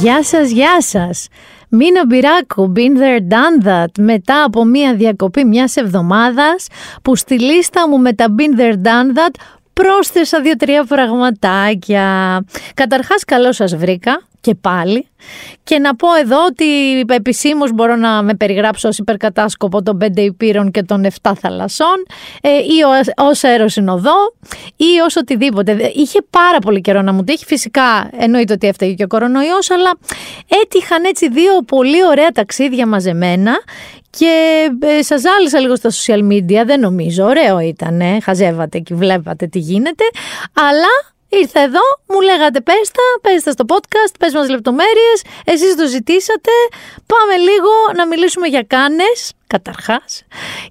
Γεια σας, γεια σας. Μίνα Μπυράκου, been there, done that, μετά από μία διακοπή μιας εβδομάδας που στη λίστα μου με τα been there, done that πρόσθεσα δύο-τρία πραγματάκια. Καταρχάς καλώς σας βρήκα και πάλι. Και να πω εδώ ότι επισήμως μπορώ να με περιγράψω ως υπερκατάσκοπο των πέντε υπήρων και των 7 θαλασσών ε, ή ως αεροσυνοδό ή ως οτιδήποτε. Είχε πάρα πολύ καιρό να μου τύχει. Φυσικά εννοείται ότι έφταιγε και ο κορονοϊός, αλλά έτυχαν έτσι δύο πολύ ωραία ταξίδια μαζεμένα και ε, σας ζάλισα λίγο στα social media, δεν νομίζω, ωραίο ήταν, χαζεύατε και βλέπατε τι γίνεται, αλλά Ήρθα εδώ, μου λέγατε πες τα, πες τα στο podcast, πες μας λεπτομέρειες, εσείς το ζητήσατε, πάμε λίγο να μιλήσουμε για κάνες, καταρχάς,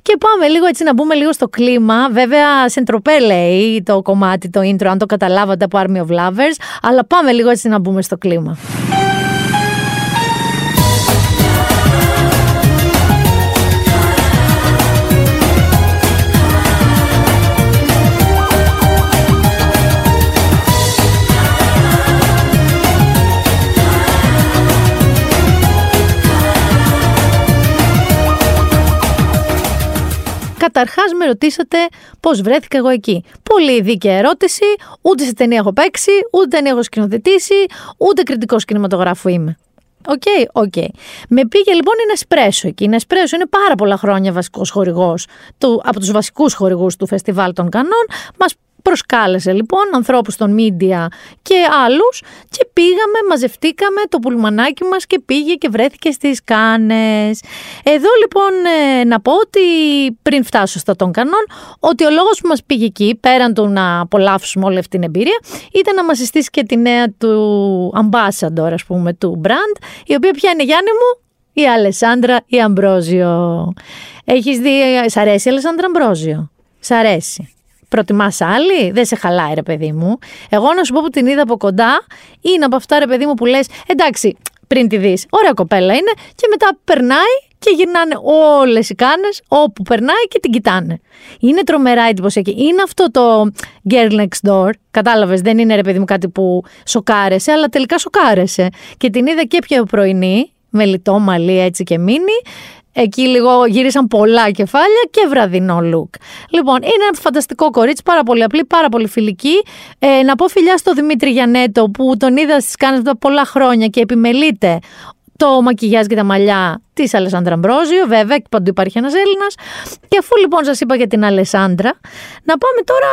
και πάμε λίγο έτσι να μπούμε λίγο στο κλίμα, βέβαια σε ντροπέ λέει το κομμάτι, το intro, αν το καταλάβατε από Army of Lovers, αλλά πάμε λίγο έτσι να μπούμε στο κλίμα. Καταρχάς, με ρωτήσατε πώς βρέθηκα εγώ εκεί. Πολύ δίκαια ερώτηση. Ούτε σε ταινία έχω παίξει, ούτε ταινία έχω σκηνοθετήσει, ούτε κριτικός κινηματογράφου είμαι. OK, okay, OK. Okay. Με πήγε λοιπόν η Nespresso εκεί. Η Nespresso είναι πάρα πολλά χρόνια βασικός χορηγός από τους βασικούς χορηγούς του Φεστιβάλ των Κανών. Μας Προσκάλεσε λοιπόν ανθρώπους των media και άλλους και πήγαμε, μαζευτήκαμε το πουλμανάκι μας και πήγε και βρέθηκε στις Κάνες. Εδώ λοιπόν ε, να πω ότι πριν φτάσω στα των Κανών ότι ο λόγος που μας πήγε εκεί πέραν του να απολαύσουμε όλη αυτή την εμπειρία ήταν να μας συστήσει και τη νέα του ambassador ας πούμε του brand η οποία πια είναι Γιάννη μου η Αλεσάνδρα η Αμπρόζιο. Έχεις δει, σ' αρέσει η Αλεσάνδρα Αμπρόζιο. Σ' αρέσει; Προτιμάς άλλη, δεν σε χαλάει, ρε παιδί μου. Εγώ να σου πω που την είδα από κοντά, είναι από αυτά, ρε παιδί μου, που λες, εντάξει, πριν τη δεις, ωραία κοπέλα είναι, και μετά περνάει και γυρνάνε όλες οι κάνες όπου περνάει και την κοιτάνε. Είναι τρομερά εντυπωσιακή. Είναι αυτό το girl next door. Κατάλαβες, δεν είναι ρε παιδί μου κάτι που σοκάρεσε, αλλά τελικά σοκάρεσε. Και την είδα και πιο πρωινή, με λιτό μαλλί έτσι και μείνει. Εκεί λίγο γύρισαν πολλά κεφάλια και βραδινό look. Λοιπόν, είναι ένα φανταστικό κορίτσι, πάρα πολύ απλή, πάρα πολύ φιλική. Ε, να πω φιλιά στο Δημήτρη Γιανέτο που τον είδα στις κάνες πολλά χρόνια και επιμελείται το μακιγιάζ και τα μαλλιά της Αλεσάνδρα Αμπρόζιο, βέβαια, και παντού υπάρχει ένας Έλληνας. Και αφού λοιπόν σας είπα για την Αλεσάνδρα, να πάμε τώρα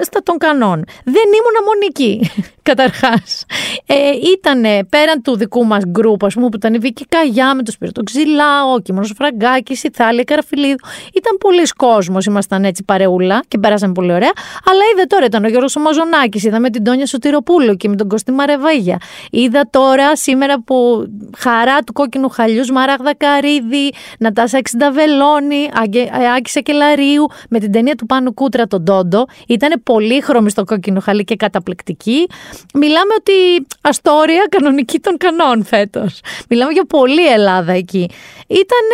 στα των κανόν. Δεν ήμουν μόνο εκεί, καταρχάς. Ε, ήταν πέραν του δικού μας γκρουπ, ας πούμε, που ήταν η Βίκη Καγιά με το Σπίρτο Ξυλά, ο Κίμωνος Φραγκάκης, η Θάλια Καραφιλίδου. Ήταν πολλοί κόσμος, ήμασταν έτσι παρεούλα και περάσαμε πολύ ωραία. Αλλά είδα τώρα, ήταν ο Γιώργος Μαζονάκη, είδαμε την Τόνια Σωτηροπούλου και με τον Κωστή Μαρεβάγια. Είδα τώρα σήμερα που χαρά του κόκκινου χαλιού, Μαράγδα Καρίδη, Νατάσα Εξινταβελώνη, ε, Άκη Σακελαρίου, με την ταινία του Πάνου Κούτρα τον Τόντο. Ήταν πολύχρωμη στο κόκκινο χαλί και καταπληκτική. Μιλάμε ότι αστόρια κανονική των κανόν φέτος. Μιλάμε για πολλή Ελλάδα εκεί. Ήταν,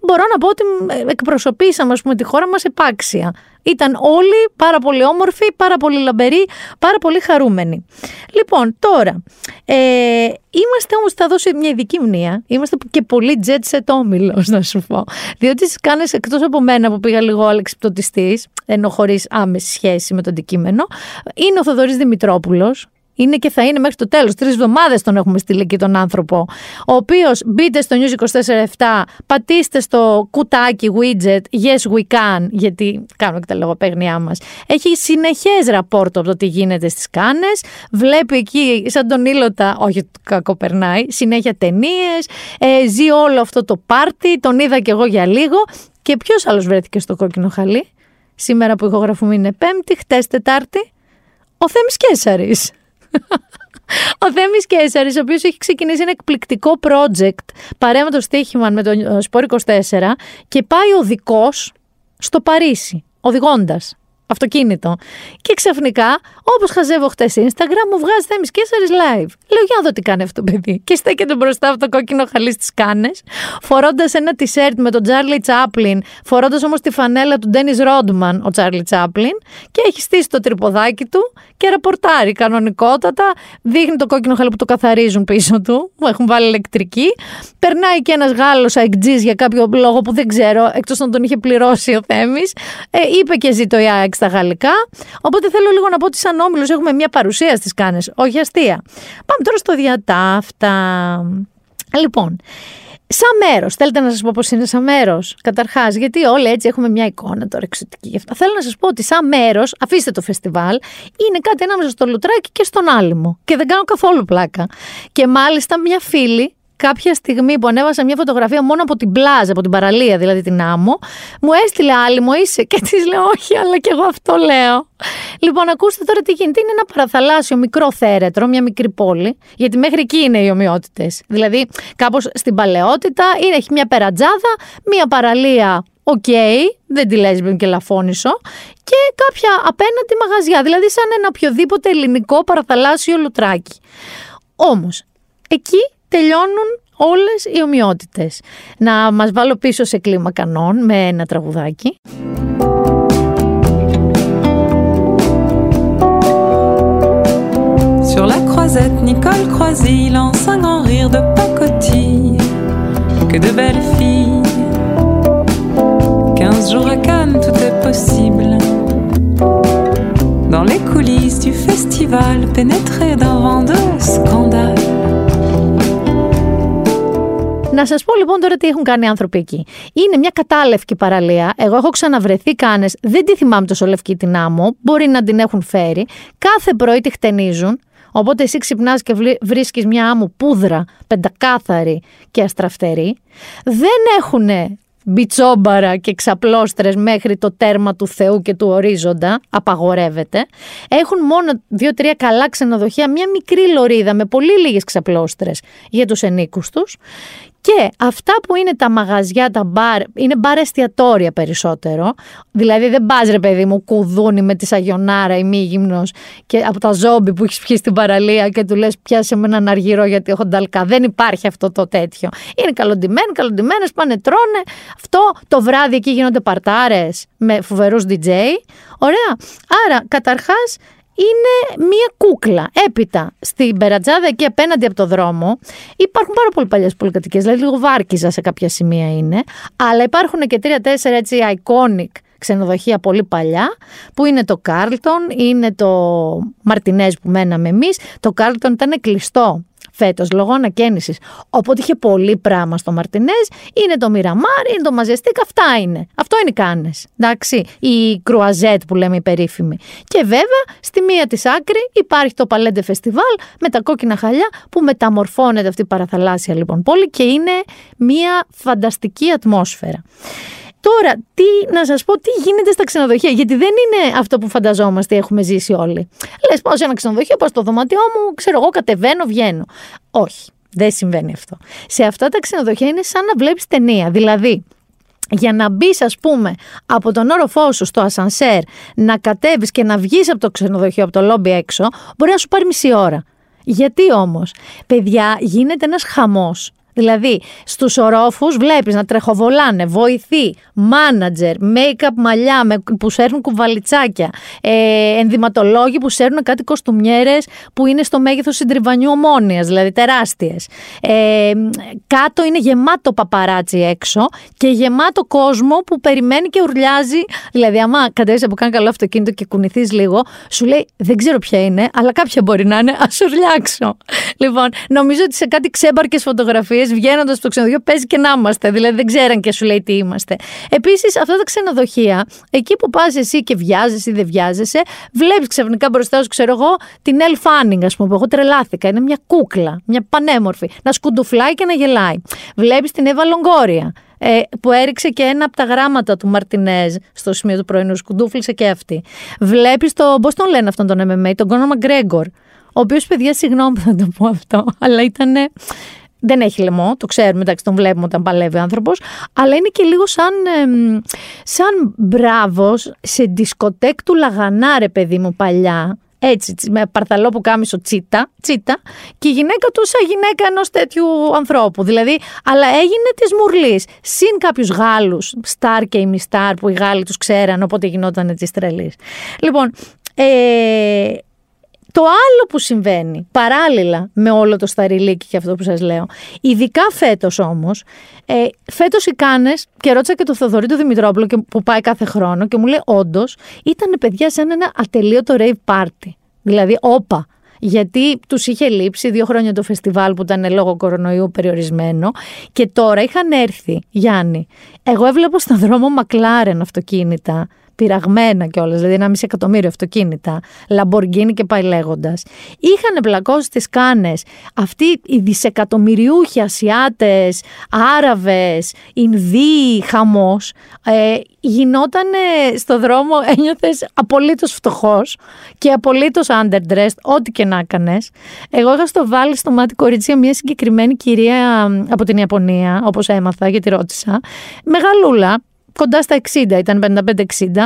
μπορώ να πω ότι εκπροσωπήσαμε ας πούμε, τη χώρα μας επάξια. Ήταν όλοι πάρα πολύ όμορφοι, πάρα πολύ λαμπεροί, πάρα πολύ χαρούμενοι. Λοιπόν, τώρα, ε, είμαστε όμως, θα δώσω μια ειδική μνήμα, είμαστε και πολύ jet set όμιλος, να σου πω. Διότι τις κάνεις εκτός από μένα που πήγα λίγο αλεξιπτωτιστής, ενώ χωρίς άμεση σχέση με το αντικείμενο, είναι ο Θοδωρής Δημητρόπουλος, είναι και θα είναι μέχρι το τέλος. Τρεις εβδομάδες τον έχουμε στείλει εκεί τον άνθρωπο. Ο οποίος μπείτε στο News 24-7, πατήστε στο κουτάκι widget Yes We Can, γιατί κάνουμε και τα λογοπαίγνιά μας. Έχει συνεχές ραπόρτο από το τι γίνεται στις κάνες. Βλέπει εκεί, σαν τον ήλωτα, όχι κακό περνάει, συνέχεια ταινίες. Ε, ζει όλο αυτό το πάρτι. Τον είδα κι εγώ για λίγο. Και ποιος άλλος βρέθηκε στο κόκκινο χαλί; Σήμερα που ηχογραφούμε είναι Πέμπτη, χτες Τετάρτη. Ο Θέμης Κέσαρης. Ο Θέμης Κέσσαρης, ο οποίος έχει ξεκινήσει ένα εκπληκτικό project παρέα με το στοίχημα με το Σπόρ 24 και πάει οδικός στο Παρίσι, οδηγώντας αυτοκίνητο. Και ξαφνικά, όπως χαζεύω χτες Instagram, μου βγάζει Θέμης Κέσσαρη live. Λέω, για να δω τι κάνει αυτό το παιδί. Και στέκεται μπροστά από το κόκκινο χαλί στις κάνες, φορώντας ένα t-shirt με τον Τζάρλι Τσάπλιν, φορώντας όμως τη φανέλα του Ντένι Ρόντμαν, ο Τσάρλι Τσάπλιν, και έχει στήσει το τρυποδάκι του και ρεπορτάρει κανονικότατα. Δείχνει το κόκκινο χαλί που το καθαρίζουν πίσω του, που έχουν βάλει ηλεκτρική. Περνάει και ένας Γάλλος αεκτζής για κάποιο λόγο που δεν ξέρω, εκτός να τον είχε πληρώσει ο Θέμης. Ε, είπε και ζει το ΙΑΕΚ στα γαλλικά. Οπότε θέλω λίγο να πω ότι σαν όμιλος έχουμε μια παρουσία στις κάνες, όχι αστεία. Πάμε τώρα στο διατάφτα. Λοιπόν, Σαν μέρος, θέλετε να σας πω πώς είναι σαν μέρος. Καταρχάς, γιατί όλοι έτσι έχουμε μια εικόνα τώρα εξωτική γι' αυτό. Θέλω να σας πω ότι σαν μέρος, αφήστε το φεστιβάλ, είναι κάτι ανάμεσα στο Λουτράκι και στον Άλυμο. Και δεν κάνω καθόλου πλάκα. Και μάλιστα μια φίλη κάποια στιγμή που ανέβασα μια φωτογραφία μόνο από την πλάζα, από την παραλία, δηλαδή την άμμο, μου έστειλε άλλη μου είσαι και της λέω όχι, αλλά και εγώ αυτό λέω. Λοιπόν, ακούστε τώρα τι γίνεται. Είναι ένα παραθαλάσσιο μικρό θέρετρο, μια μικρή πόλη, γιατί μέχρι εκεί είναι οι ομοιότητες. Δηλαδή, κάπως στην παλαιότητα είναι, έχει μια περατζάδα, μια παραλία OK, okay, δεν τη λες και Ελαφόνησο και κάποια απέναντι μαγαζιά, δηλαδή σαν ένα οποιοδήποτε ελληνικό παραθαλάσσιο λουτράκι. Όμως, εκεί τελειώνουν όλες οι ομοιότητες. Να μας βάλω πίσω σε κλίμα κανόν με ένα τραγουδάκι. Sur la croisette, Nicole Croisy lance un grand rire de pacotille. Que de belles filles. Quinze jours à Cannes, tout est possible. Dans les coulisses du festival, pénétré d'un vent de scandale. Να σας πω λοιπόν τώρα τι έχουν κάνει οι άνθρωποι εκεί. Είναι μια κατάλευκη παραλία. Εγώ έχω ξαναβρεθεί κάνες, δεν τη θυμάμαι τόσο λευκή την άμμο. Μπορεί να την έχουν φέρει. Κάθε πρωί τη χτενίζουν. Οπότε εσύ ξυπνάς και βρίσκεις μια άμμο πούδρα, πεντακάθαρη και αστραφτερή. Δεν έχουν μπιτσόμπαρα και ξαπλώστρες μέχρι το τέρμα του Θεού και του ορίζοντα, απαγορεύεται. Έχουν μόνο δύο-τρία καλά ξενοδοχεία, μια μικρή λωρίδα με πολύ λίγες ξαπλώστρες για τους ενίκους τους και αυτά που είναι τα μαγαζιά, τα μπαρ, είναι μπαρ εστιατόρια περισσότερο. Δηλαδή δεν πας ρε παιδί μου κουδούνι με τη σαγιονάρα ή μη γυμνός και από τα ζόμπι που έχεις πιει στην παραλία και του λες πιάσε με έναν αργυρό γιατί έχω νταλκά. Δεν υπάρχει αυτό το τέτοιο. Είναι καλοντημένοι, καλοντημένες, πάνε τρώνε. Αυτό το βράδυ εκεί γίνονται παρτάρες με φοβερούς DJ. Ωραία. Άρα καταρχάς είναι μία κούκλα. Έπειτα, στην Περατζάδα εκεί απέναντι από το δρόμο, υπάρχουν πάρα πολύ παλιές πολυκατοικίες, δηλαδή λίγο βάρκιζα σε κάποια σημεία είναι, αλλά υπάρχουν και τρία-τέσσερα έτσι iconic ξενοδοχεία πολύ παλιά, που είναι το Κάρλτον, είναι το Μαρτινέζ που μέναμε εμείς. Το Κάρλτον ήταν κλειστό φέτος λόγω ανακαίνισης. Οπότε είχε πολύ πράγμα στο Μαρτινέζ. Είναι το Μιραμάρ, είναι το Μαζεστίκ, αυτά είναι. Αυτό είναι οι Κάνες. Εντάξει, η Κρουαζέτ που λέμε η περίφημη. Και βέβαια, στη μία της άκρη υπάρχει το Palais des Festivals με τα κόκκινα χαλιά που μεταμορφώνεται αυτή η παραθαλάσσια λοιπόν πόλη και είναι μία φανταστική ατμόσφαιρα. Τώρα, τι να σας πω, τι γίνεται στα ξενοδοχεία, γιατί δεν είναι αυτό που φανταζόμαστε έχουμε ζήσει όλοι. Λες, πάω σε ένα ξενοδοχείο, πάω στο δωμάτιό μου, ξέρω εγώ, κατεβαίνω, βγαίνω. Όχι, δεν συμβαίνει αυτό. Σε αυτά τα ξενοδοχεία είναι σαν να βλέπεις ταινία. Δηλαδή, για να μπεις, ας πούμε, από τον όροφό σου στο ασανσέρ, να κατέβεις και να βγεις από το ξενοδοχείο, από το λόμπι έξω, μπορεί να σου πάρει μισή ώρα. Γιατί όμως, παιδιά, γίνεται ένας χαμός Δηλαδή, στους ορόφους βλέπεις να τρεχοβολάνε βοηθοί, μάνατζερ, make-up μαλλιά που σέρνουν κουβαλιτσάκια, ε, ενδυματολόγοι που σέρνουν κάτι κοστούμιέρες που είναι στο μέγεθος συντριβανιού ομόνοια, δηλαδή τεράστιες. Ε, κάτω είναι γεμάτο παπαράτσι έξω και γεμάτο κόσμο που περιμένει και ουρλιάζει. Δηλαδή, άμα κατέβεις από καν καλό αυτοκίνητο και κουνηθείς λίγο, σου λέει Δεν ξέρω ποια είναι, αλλά κάποια μπορεί να είναι, ας ουρλιάξω. Λοιπόν, νομίζω ότι σε κάτι ξέμπαρκες φωτογραφίες βγαίνοντας από το ξενοδοχείο παίζει και να είμαστε. Δηλαδή δεν ξέραν και σου λέει τι είμαστε. Επίσης, αυτά τα ξενοδοχεία, εκεί που πας εσύ και βιάζεσαι ή δεν βιάζεσαι, βλέπεις ξαφνικά μπροστά σου, ξέρω εγώ, την Elle Fanning, ας πούμε, που εγώ τρελάθηκα. Είναι μια κούκλα, μια πανέμορφη. Να σκουντουφλάει και να γελάει. Βλέπεις την Εύα Λογκόρια. Ε, που έριξε και ένα από τα γράμματα του Μαρτινέζ στο σημείο του πρωινού. Σκουντούφλησε και αυτή. Βλέπεις το. Πώς τον λένε αυτόν τον MMA, τον Κόνα Μαγκρέγκορ. Ο οποίος, παιδιά, συγγνώμη που θα το πω αυτό, αλλά ήταν δεν έχει λαιμό, το ξέρουμε, εντάξει, τον βλέπουμε όταν παλεύει ο άνθρωπος, αλλά είναι και λίγο σαν, σαν μπράβος σε δισκοτέκ του Λαγανά, ρε παιδί μου, παλιά. Έτσι, με παρθαλό που κάμισο τσίτα, τσίτα, και η γυναίκα του σαν γυναίκα ενός τέτοιου ανθρώπου. Δηλαδή, αλλά έγινε της μουρλής. Συν κάποιους Γάλλους, στάρ και ημιστάρ, που οι Γάλλοι τους ξέραν, οπότε γινόταν τη τρελή. Λοιπόν, ε, Το άλλο που συμβαίνει παράλληλα με όλο το σταριλίκι και αυτό που σας λέω, ειδικά φέτος όμως, ε, φέτος οι Κάνες, και ρώτησα και το Θοδωρή του Δημητρόπουλο και, που πάει κάθε χρόνο και μου λέει όντως ήταν παιδιά σαν ένα ατελείωτο rave party. Δηλαδή, όπα, γιατί τους είχε λείψει δύο χρόνια το φεστιβάλ που ήταν λόγω κορονοϊού περιορισμένο και τώρα είχαν έρθει, Γιάννη, εγώ έβλεπα στον δρόμο Μακλάρεν αυτοκίνητα πειραγμένα κιόλας, δηλαδή ένα μισή εκατομμύριο αυτοκίνητα, Λαμποργκίνη και πάει λέγοντας. Είχαν πλακώσει τις κάνες αυτοί οι δισεκατομμυριούχοι Ασιάτες, Άραβες, Ινδοί, χαμός. Ε, γινόταν στο δρόμο, ένιωθες απολύτως φτωχός και απολύτως underdressed, ό,τι και να έκανες. Εγώ είχα στο βάλει στο μάτι κορίτσια μια συγκεκριμένη κυρία από την Ιαπωνία, όπως έμαθα γιατί ρώτησα. Μεγαλούλα, κοντά στα 60, ήταν 55-60,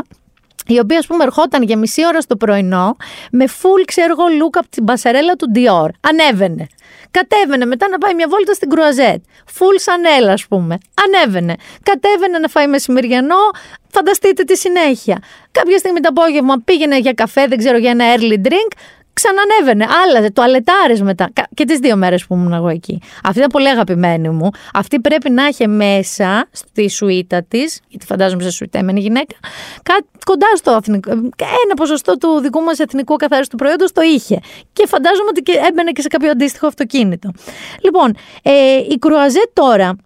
η οποία ας πούμε ερχόταν για μισή ώρα στο πρωινό με full ξέρω εγώ look από την πασαρέλα του Dior. Ανέβαινε. Κατέβαινε μετά να πάει μια βόλτα στην Κρουαζέτ. Full σανέλα ας πούμε. Ανέβαινε. Κατέβαινε να φάει μεσημεριανό. Φανταστείτε τη συνέχεια. Κάποια στιγμή το απόγευμα πήγαινε για καφέ, δεν ξέρω για ένα early drink ξανανέβαινε, άλλαζε, τουαλετάρε μετά. Και τις δύο μέρες που ήμουν εγώ εκεί. Αυτή ήταν πολύ αγαπημένη μου. Αυτή πρέπει να είχε μέσα στη σουίτα της, γιατί φαντάζομαι σε σουιτέμενη γυναίκα, κοντά στο εθνικό. Ένα ποσοστό του δικού μας εθνικού καθάριστου προϊόντος το είχε. Και φαντάζομαι ότι έμπαινε και σε κάποιο αντίστοιχο αυτοκίνητο. Λοιπόν, ε, η Κρουαζέ τώρα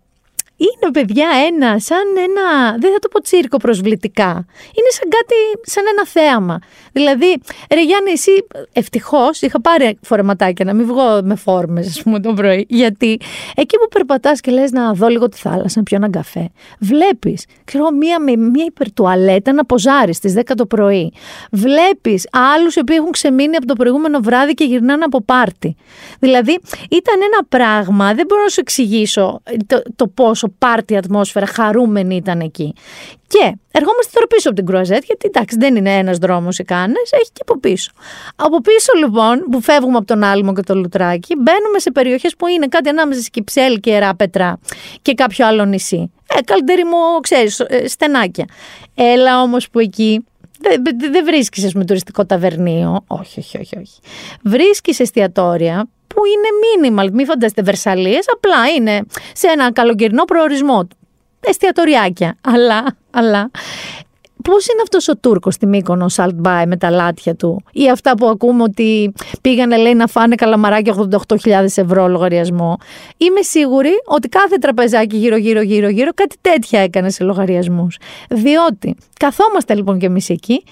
είναι παιδιά ένα, σαν ένα, δεν θα το πω τσίρκο προσβλητικά. Είναι σαν κάτι, σαν ένα θέαμα. Δηλαδή, ρε Γιάννη, εσύ ευτυχώς είχα πάρει φορεματάκια να μην βγω με φόρμες, ας πούμε, το πρωί. Γιατί εκεί που περπατάς και λες να δω λίγο τη θάλασσα, να πιω έναν καφέ, βλέπεις, ξέρω, μία, μία υπερτουαλέτα να ποζάρει στις 10 το πρωί. Βλέπεις άλλους οι οποίοι έχουν ξεμείνει από το προηγούμενο βράδυ και γυρνάνε από πάρτι. Δηλαδή, ήταν ένα πράγμα, δεν μπορώ να σου εξηγήσω το, το πόσο πόσο πάρτι ατμόσφαιρα, χαρούμενη ήταν εκεί. Και ερχόμαστε τώρα πίσω από την Κρουαζέτ, γιατί εντάξει δεν είναι ένας δρόμος οι κάνες, έχει και από πίσω. Από πίσω λοιπόν, που φεύγουμε από τον Άλμο και το Λουτράκι, μπαίνουμε σε περιοχές που είναι κάτι ανάμεσα σε Κυψέλ και Εράπετρα και κάποιο άλλο νησί. Ε, καλύτερη μου, ξέρεις, ε, στενάκια. Έλα όμως που εκεί δεν δε, βρίσκεις, με τουριστικό ταβερνίο. Όχι, όχι, όχι. όχι. Βρίσκεις εστιατόρια που είναι minimal. Μην φανταστείτε Βερσαλίες, απλά είναι σε ένα καλοκαιρινό προορισμό. Εστιατοριάκια. Αλλά, αλλά Πώς είναι αυτός ο Τούρκος στη Μύκονο, Salt Bay, με τα λάτια του, ή αυτά που ακούμε ότι πήγανε λέει να φάνε καλαμαράκι 88.000 ευρώ λογαριασμό; Είμαι σίγουρη ότι κάθε τραπεζάκι γύρω-γύρω γύρω-γύρω κάτι τέτοια έκανε σε λογαριασμούς. Διότι καθόμαστε λοιπόν κι εμείς εκεί,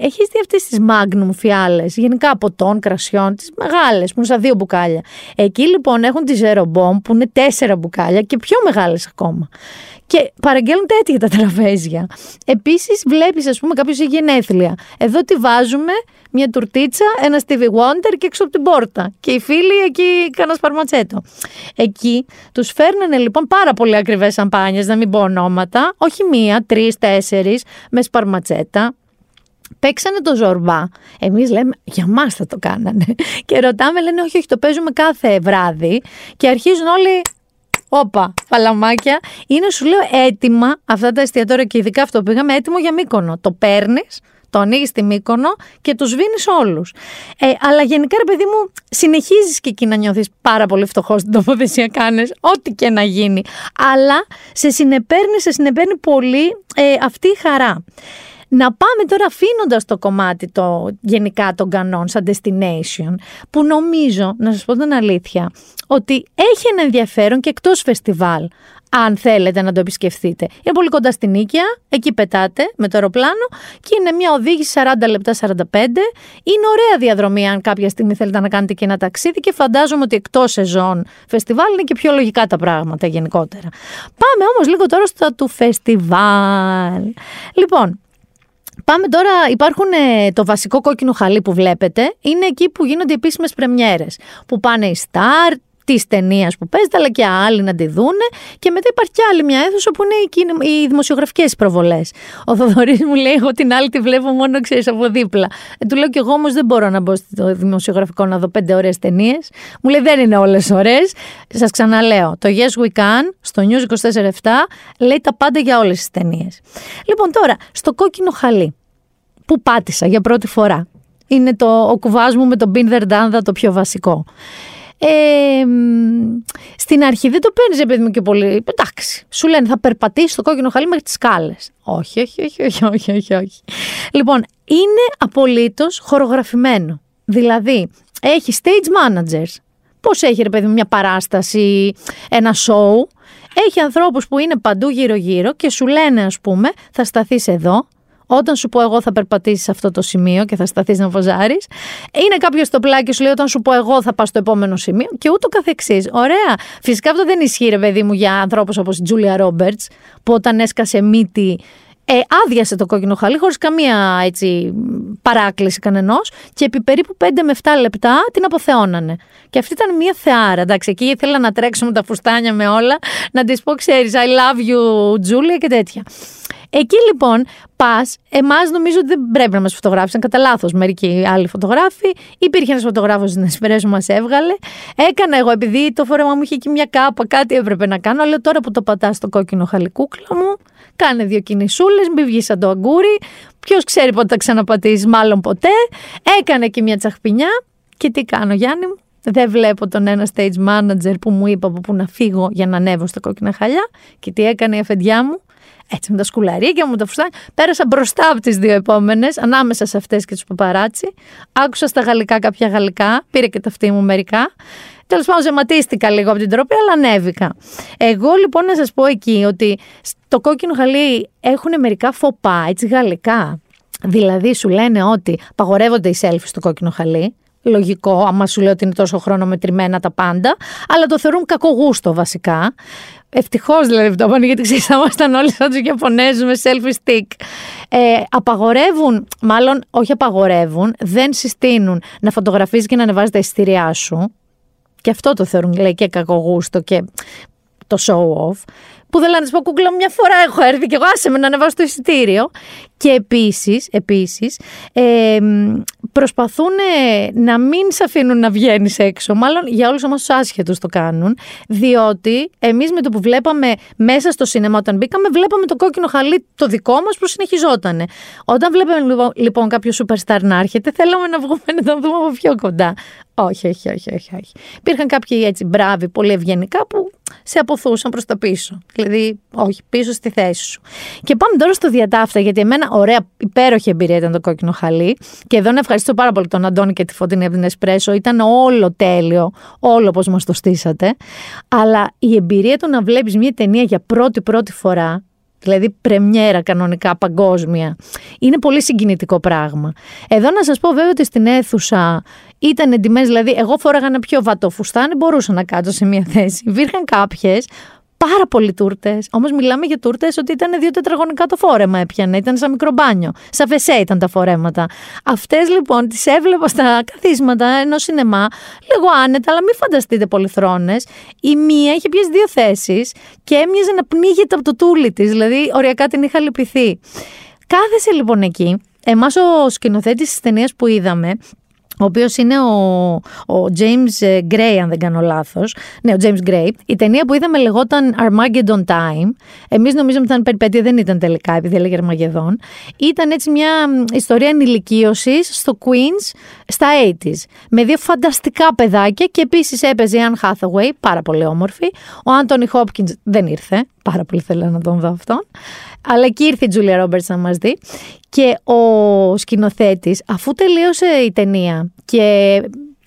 έχεις δει αυτές τις Magnum φιάλες, γενικά ποτών, κρασιών, τις μεγάλες, που είναι σαν δύο μπουκάλια. Εκεί λοιπόν έχουν τη Zero Bomb που είναι τέσσερα μπουκάλια και πιο μεγάλες ακόμα. Και παραγγέλνουν τέτοια τα τραπέζια. Επίσης, βλέπεις, ας πούμε, κάποιος έχει γενέθλια. Εδώ τη βάζουμε μια τουρτίτσα, ένα Stevie Wonder και έξω από την πόρτα. Και οι φίλοι εκεί κανένας σπαρματσέτο. Εκεί τους φέρνανε λοιπόν πάρα πολύ ακριβές σαμπάνιες, να μην πω ονόματα. Όχι μία, τρεις, τέσσερις, μες σπαρματσέτα. Παίξανε το ζορμπά. Εμείς λέμε, για μας θα το κάνανε. Και ρωτάμε, λένε, Όχι, όχι, το παίζουμε κάθε βράδυ. Και αρχίζουν όλοι Όπα, παλαμάκια. Είναι, σου λέω, έτοιμα αυτά τα εστιατόρια και ειδικά αυτό που πήγαμε, έτοιμο για μήκονο. Το παίρνεις, το ανοίγεις στη μήκονο και τους σβήνει όλους. Ε, αλλά γενικά, ρε παιδί μου, συνεχίζεις και εκεί να νιώθεις πάρα πολύ φτωχός στην τοποθεσία κάνεις, ό,τι και να γίνει. Αλλά σε συνεπέρνει, σε συνεπέρνει πολύ ε, αυτή η χαρά. Να πάμε τώρα αφήνοντας το κομμάτι το γενικά των κανόν σαν destination, που νομίζω, να σας πω την αλήθεια, ότι έχει ένα ενδιαφέρον και εκτός φεστιβάλ, αν θέλετε να το επισκεφθείτε. Είναι πολύ κοντά στην Νίκαια, εκεί πετάτε με το αεροπλάνο και είναι μια οδήγηση 40 λεπτά 45. Είναι ωραία διαδρομή αν κάποια στιγμή θέλετε να κάνετε και ένα ταξίδι και φαντάζομαι ότι εκτός σεζόν φεστιβάλ είναι και πιο λογικά τα πράγματα γενικότερα. Πάμε όμως λίγο τώρα στο του φεστιβάλ. Λοιπόν, Πάμε τώρα, υπάρχουν ε, το βασικό κόκκινο χαλί που βλέπετε, είναι εκεί που γίνονται οι επίσημες πρεμιέρες. Που πάνε οι Star, τη ταινία που παίζεται, αλλά και άλλοι να τη δούνε. Και μετά υπάρχει και άλλη μια αίθουσα που είναι οι δημοσιογραφικές προβολές. Ο Θοδωρής μου λέει: Εγώ την άλλη τη βλέπω μόνο, ξέρεις, από δίπλα. Ε, του λέω κι εγώ όμως δεν μπορώ να μπω στο δημοσιογραφικό να δω πέντε ωραίες ταινίες. Μου λέει: Δεν είναι όλες ωραίες. Σας ξαναλέω: Το Yes We Can στο News 24-7 λέει τα πάντα για όλες τις ταινίες. Λοιπόν, τώρα, στο κόκκινο χαλί που πάτησα για πρώτη φορά Είναι το, ο κουβάς μου με τον Been There το πιο βασικό. Ε, στην αρχή δεν το παίρνεις, παιδί μου, και πολύ. Εντάξει, σου λένε θα περπατήσεις το κόκκινο χαλί μέχρι τις σκάλες. Όχι, όχι, όχι, όχι, όχι, όχι, όχι. Λοιπόν, είναι απολύτως χορογραφημένο. Δηλαδή, έχει stage managers. Πώς έχει, ρε παιδί μου, μια παράσταση, ένα show. Έχει ανθρώπους που είναι παντού γύρω-γύρω και σου λένε, ας πούμε, θα σταθείς εδώ, όταν σου πω εγώ θα περπατήσεις σε αυτό το σημείο και θα σταθείς να βοζάρεις. Είναι κάποιος στο πλάκι σου λέει όταν σου πω εγώ θα πα στο επόμενο σημείο και ούτω καθεξής. Ωραία. Φυσικά αυτό δεν ισχύει, ρε παιδί μου, για ανθρώπους όπως η Τζούλια Ρόμπερτς, που όταν έσκασε μύτη ε, άδειασε το κόκκινο χαλί χωρίς καμία έτσι, παράκληση κανενός και επί περίπου 5 με 7 λεπτά την αποθεώνανε. Και αυτή ήταν μια θεάρα. Εντάξει, εκεί ήθελα να τρέξω με τα φουστάνια με όλα, να της πω, ξέρεις, I love you, Τζούλια και τέτοια. Εκεί λοιπόν πας, εμάς νομίζω ότι δεν πρέπει να μας φωτογράφησαν. Κατά λάθος, μερικοί άλλοι φωτογράφοι. Υπήρχε ένας φωτογράφος στην Εσπρέσο, μας έβγαλε. Έκανα εγώ, επειδή το φόρεμα μου είχε εκεί μια κάπα, κάτι έπρεπε να κάνω. Αλλά τώρα που το πατάς στο κόκκινο χαλικούκλα μου, κάνε δύο κινησούλες, μην βγεις σαν το αγκούρι. Ποιος ξέρει πότε θα ξαναπατήσεις, μάλλον ποτέ. Έκανε και μια τσαχπινιά. Και τι κάνω, Γιάννη μου; Δεν βλέπω τον ένα stage manager που μου είπε από πού να φύγω για να ανέβω στα κόκκινα χαλιά. Και τι έκανε η αφεντιά μου; Έτσι με τα σκουλαρίκια μου, τα φουστάνια. Πέρασα μπροστά από τις δύο επόμενες, ανάμεσα σε αυτές και του παπαράτσι. Άκουσα στα γαλλικά κάποια γαλλικά, πήρε και τα αυτή μου μερικά. Τέλος πάντων, ζεματίστηκα λίγο από την τροπή, αλλά ανέβηκα. Εγώ λοιπόν να σας πω εκεί ότι στο κόκκινο χαλί έχουν μερικά φοπά, έτσι γαλλικά. Δηλαδή σου λένε ότι απαγορεύονται οι selfies στο κόκκινο χαλί. Λογικό, άμα σου λέω ότι είναι τόσο χρονομετρημένα τα πάντα, αλλά το θεωρούν κακογούστο βασικά. Ευτυχώς δηλαδή που το είπαν, γιατί ξέρεις, θα ήμασταν όλοι σαν τους Ιαπωνέζους με selfie stick. Ε, απαγορεύουν, μάλλον όχι απαγορεύουν, δεν συστήνουν να φωτογραφίζεις και να ανεβάζεις τα εισιτήριά σου. Και αυτό το θεωρούν λέει και κακογούστο και το show off που δεν λένε, πω κούκλα μια φορά έχω έρθει και εγώ άσε με να ανεβάσω το εισιτήριο. Και επίσης, επίσης ε, προσπαθούν να μην σε αφήνουν να βγαίνεις έξω, μάλλον για όλους όμως τους άσχετους το κάνουν, διότι εμείς με το που βλέπαμε μέσα στο σινεμά όταν μπήκαμε, βλέπαμε το κόκκινο χαλί το δικό μας που συνεχιζότανε. Όταν βλέπαμε λοιπόν, λοιπόν κάποιο superstar να έρχεται, θέλαμε να βγούμε να τον δούμε από πιο κοντά. Όχι, όχι, όχι, όχι, όχι. Υπήρχαν κάποιοι έτσι μπράβοι, πολύ ευγενικά που σε αποθούσαν προς τα πίσω. Δηλαδή, όχι, πίσω στη θέση σου. Και πάμε τώρα στο διατάφτα, γιατί εμένα ωραία, υπέροχη εμπειρία ήταν το κόκκινο χαλί. Και εδώ να ευχαριστήσω πάρα πολύ τον Αντώνη και τη Φωτεινή από την Εσπρέσο. Ήταν όλο τέλειο, όλο όπως μας το στήσατε. Αλλά η εμπειρία του να βλέπεις μια ταινία για πρώτη-πρώτη φορά, δηλαδή πρεμιέρα κανονικά παγκόσμια. Είναι πολύ συγκινητικό πράγμα. Εδώ να σας πω βέβαια ότι στην αίθουσα ήταν εντυμές, δηλαδή εγώ φόραγα ένα πιο βατό φουστάνι, μπορούσα να κάτσω σε μια θέση. Υπήρχαν κάποιες πάρα πολλοί τούρτες. Όμως μιλάμε για τούρτες ότι ήταν δύο τετραγωνικά το φόρεμα έπιανε. Ήταν σαν μικρό μπάνιο. Σαν φεσέ ήταν τα φορέματα. Αυτές λοιπόν τις έβλεπα στα καθίσματα ενός σινεμά, λίγο άνετα, αλλά μην φανταστείτε πολυθρόνες. Η μία είχε πιέσει δύο θέσεις και έμοιαζε να πνίγεται από το τούλι της. Δηλαδή, οριακά την είχα λυπηθεί. Κάθεσε λοιπόν εκεί. Εμάς ο σκηνοθέτης της ταινίας που είδαμε ο οποίος είναι ο, ο James Gray, αν δεν κάνω λάθος. Ναι, ο James Gray. Η ταινία που είδαμε λεγόταν Armageddon Time. Εμείς νομίζαμε ότι ήταν περιπέτεια, δεν ήταν τελικά, επειδή έλεγε Armageddon. Ήταν έτσι μια ιστορία ενηλικίωσης στο Queens στα 80s. Με δύο φανταστικά παιδάκια και επίσης έπαιζε η Anne Hathaway, πάρα πολύ όμορφη. Ο Anthony Hopkins δεν ήρθε. Πάρα πολύ θέλω να τον δω αυτόν. Αλλά εκεί ήρθε η Τζούλια Roberts να μας δει. Και ο σκηνοθέτης, αφού τελείωσε η ταινία και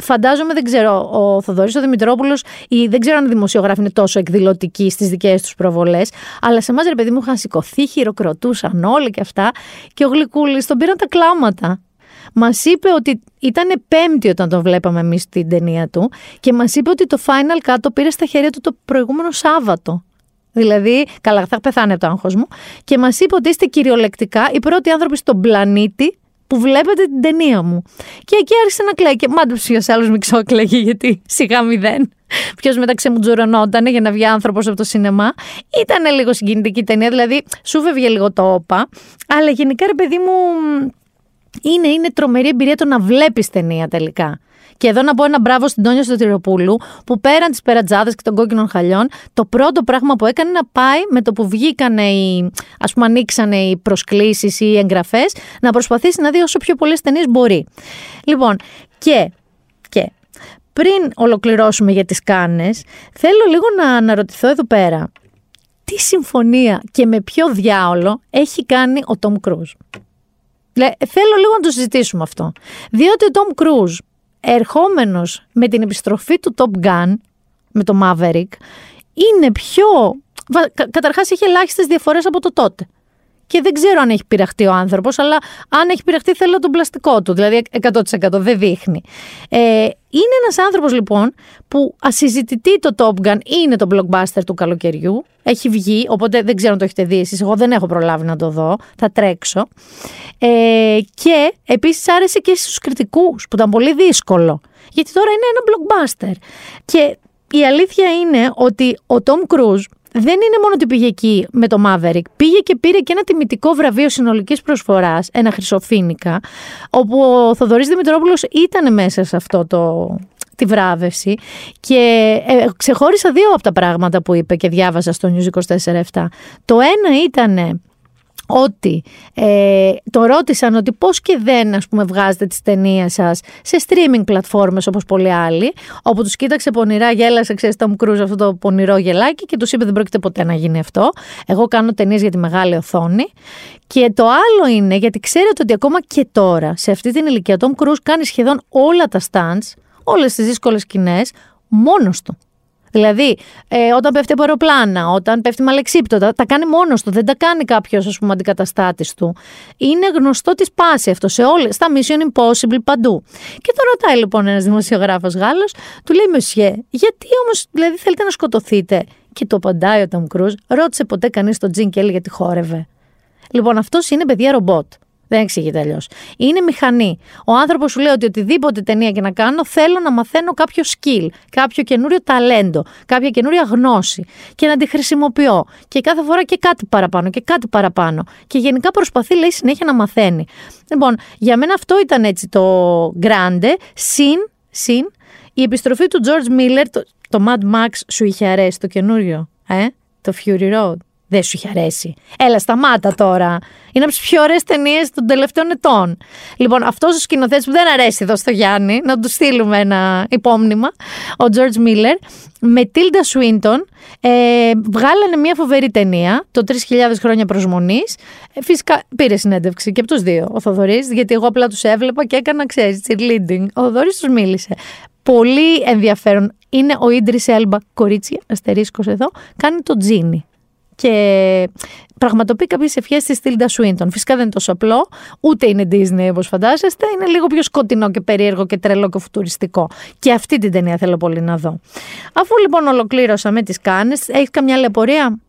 φαντάζομαι, δεν ξέρω, ο Θοδωρής ο Δημητρόπουλος ή δεν ξέρω αν οι δημοσιογράφοι είναι τόσο εκδηλωτικοί στις δικές τους προβολές, αλλά σε εμάς ρε παιδί μου είχαν σηκωθεί, χειροκροτούσαν όλοι και αυτά. Και ο Γλυκούλης τον πήραν τα κλάματα. Μας είπε ότι ήταν Πέμπτη όταν τον βλέπαμε εμείς την ταινία του και μας είπε ότι το Final Cut το πήρε στα χέρια του το προηγούμενο Σάββατο. Δηλαδή, καλά, θα πεθάνει από το άγχος μου. Και μας είπε ότι είστε κυριολεκτικά οι πρώτοι άνθρωποι στον πλανήτη που βλέπετε την ταινία μου. Και εκεί άρχισε να κλαίει. Και μάντεψε ποιο άλλο μιξό κλαίγει, γιατί σιγά μηδέν. Ποιος μεταξύ μου τζουρωνόταν για να βγει άνθρωπος από το σινεμά. Ήταν λίγο συγκινητική ταινία, δηλαδή σου φεύγε λίγο το όπα. Αλλά γενικά, ρε παιδί μου, είναι, είναι τρομερή εμπειρία το να βλέπεις ταινία τελικά Και εδώ να πω ένα μπράβο στην Τόνια Σωτηροπούλου, που πέραν τις περατζάδες και των κόκκινων χαλιών, το πρώτο πράγμα που έκανε να πάει με το που βγήκανε οι, ας πούμε, ανοίξανε οι προσκλήσεις ή οι εγγραφές, να προσπαθήσει να δει όσο πιο πολλές ταινίες μπορεί. Λοιπόν, και, και πριν ολοκληρώσουμε για τις κάνες, θέλω λίγο να αναρωτηθώ εδώ πέρα. Τι συμφωνία και με ποιο διάολο έχει κάνει ο Τόμ Κρούζ; Θέλω λίγο να το συζητήσουμε αυτό. Διότι ο Τόμ Κρούζ, ερχόμενος με την επιστροφή του Top Gun, με το Maverick, είναι πιο... Καταρχάς έχει ελάχιστες διαφορές από το τότε και δεν ξέρω αν έχει πειραχτεί ο άνθρωπος, αλλά αν έχει πειραχτεί θέλω τον πλαστικό του. Δηλαδή 100% δεν δείχνει. Ε, είναι ένας άνθρωπος λοιπόν που ασυζητητεί το Top Gun είναι το blockbuster του καλοκαιριού. Έχει βγει, οπότε δεν ξέρω αν το έχετε δει εσείς. Εγώ δεν έχω προλάβει να το δω. Θα τρέξω. Ε, και επίσης άρεσε και στους κριτικούς, που ήταν πολύ δύσκολο. Γιατί τώρα είναι ένα blockbuster. Και η αλήθεια είναι ότι ο Tom Cruise δεν είναι μόνο ότι πήγε εκεί με το Maverick. Πήγε και πήρε και ένα τιμητικό βραβείο συνολικής προσφοράς, ένα χρυσοφίνικα, όπου ο Θοδωρής Δημητρόπουλος ήταν μέσα σε αυτό το, τη βράβευση και ε, ξεχώρισα δύο από τα πράγματα που είπε και διάβασα στο News 24-7. Το ένα ήταν ότι ε, το ρώτησαν ότι πώς και δεν ας πούμε βγάζετε τις ταινίες σας σε streaming πλατφόρμες όπως πολλοί άλλοι όπου τους κοίταξε πονηρά, γέλασε ξέρεις Tom Cruise αυτό το πονηρό γελάκι και τους είπε δεν πρόκειται ποτέ να γίνει αυτό. Εγώ κάνω ταινίες για τη μεγάλη οθόνη και το άλλο είναι γιατί ξέρετε ότι ακόμα και τώρα σε αυτή την ηλικία Tom Cruise κάνει σχεδόν όλα τα stunts όλες τις δύσκολες σκηνές μόνος του Δηλαδή, ε, όταν πέφτει από αεροπλάνα, όταν πέφτει με αλεξίπτωτα, τα κάνει μόνος του. Δεν τα κάνει κάποιος, ας πούμε, αντικαταστάτης του. Είναι γνωστό τη πάση αυτό σε όλες, στα Mission Impossible παντού. Και το ρωτάει λοιπόν ένας δημοσιογράφος Γάλλος, του λέει Μεσιέ, γιατί όμως, δηλαδή, θέλετε να σκοτωθείτε; Και το απαντάει ο Τόμ Κρούζ, ρώτησε ποτέ κανείς τον Τζιν Κέλλη γιατί χόρευε. Λοιπόν, αυτός είναι παιδιά ρομπότ. Δεν εξηγείται αλλιώς. Είναι μηχανή. Ο άνθρωπος σου λέει ότι οτιδήποτε ταινία και να κάνω, θέλω να μαθαίνω κάποιο skill, κάποιο καινούριο ταλέντο, κάποια καινούρια γνώση και να τη χρησιμοποιώ. Και κάθε φορά και κάτι παραπάνω και κάτι παραπάνω. Και γενικά προσπαθεί, λέει, συνέχεια να μαθαίνει. Λοιπόν, για μένα αυτό ήταν έτσι το grande, συν, συν η επιστροφή του George Miller, το, το Mad Max σου είχε αρέσει το καινούριο, ε; το Fury Road; Δεν σου είχε αρέσει. Έλα, σταμάτα τώρα. Είναι από τις πιο ωραίες ταινίες των τελευταίων ετών. Λοιπόν, αυτός ο σκηνοθέτης που δεν αρέσει εδώ στο Γιάννη, να του στείλουμε ένα υπόμνημα, ο George Miller, με Τίλντα Σουίντον, ε, βγάλανε μια φοβερή ταινία, το 3.000 χρόνια προσμονής. Ε, φυσικά πήρε συνέντευξη και από τους δύο ο Θοδωρής, γιατί εγώ απλά τους έβλεπα και έκανα, ξέρεις, cheerleading. Ο Θοδωρής τους μίλησε. Πολύ ενδιαφέρον. Είναι ο Ίντρις Έλμπα, κορίτσι, αστερίσκος εδώ, κάνει το τζίνι και πραγματοποιεί κάποιες ευχές της Τίλντα Σουίντον. Φυσικά δεν είναι τόσο απλό, ούτε είναι Disney όπως φαντάζεστε, είναι λίγο πιο σκοτεινό και περίεργο και τρελό και φουτουριστικό. Και αυτή την ταινία θέλω πολύ να δω. Αφού λοιπόν ολοκλήρωσα με τις κάνε, έχεις καμιά λεπορία.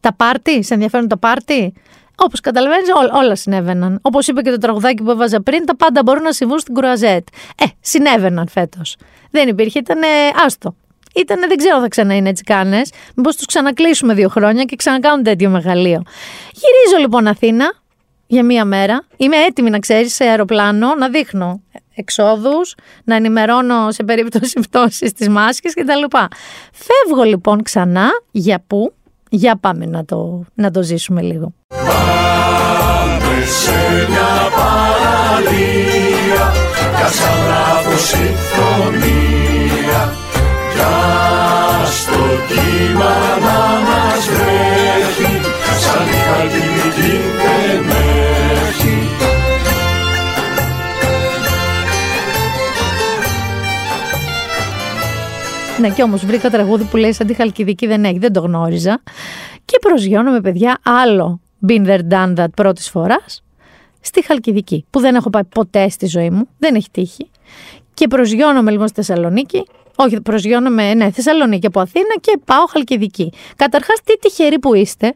Τα πάρτι, σε ενδιαφέρουν τα πάρτι; Όπως καταλαβαίνεις, όλα συνέβαιναν. Όπως είπε και το τραγουδάκι που έβαζα πριν, τα πάντα μπορούν να συμβούν στην Κουραζέτ. Ε, συνέβαιναν φέτος. Δεν υπήρχε, ήταν άστο ήταν, δεν ξέρω θα ξανά είναι έτσι κάνες. Μήπως τους ξανακλείσουμε δύο χρόνια και ξανακάνουν τέτοιο μεγαλείο. Γυρίζω λοιπόν Αθήνα για μία μέρα. Είμαι έτοιμη να ξέρεις σε αεροπλάνο να δείχνω εξόδους, να ενημερώνω σε περίπτωση πτώσης της μάσκε κτλ. Φεύγω λοιπόν ξανά. Για πού; Για πάμε να το, να το ζήσουμε λίγο. Πάμε σε μια παραλία, συμφωνία στο κύμα να μας βρέχει σαν η χαλκιδική δεν έχει. Ναι, και όμως βρήκα τραγούδι που λέει σαν τη χαλκιδική δεν έχει, δεν το γνώριζα. Και προσγειώνω παιδιά άλλο been there done that πρώτης φοράς στη Χαλκιδική, που δεν έχω πάει ποτέ στη ζωή μου, δεν έχει τύχει. Και προσγειώνομαι λοιπόν στη Θεσσαλονίκη όχι, προσγειώνομαι, ναι, Θεσσαλονίκη από Αθήνα και πάω Χαλκιδική. Καταρχάς, τι τυχεροί που είστε,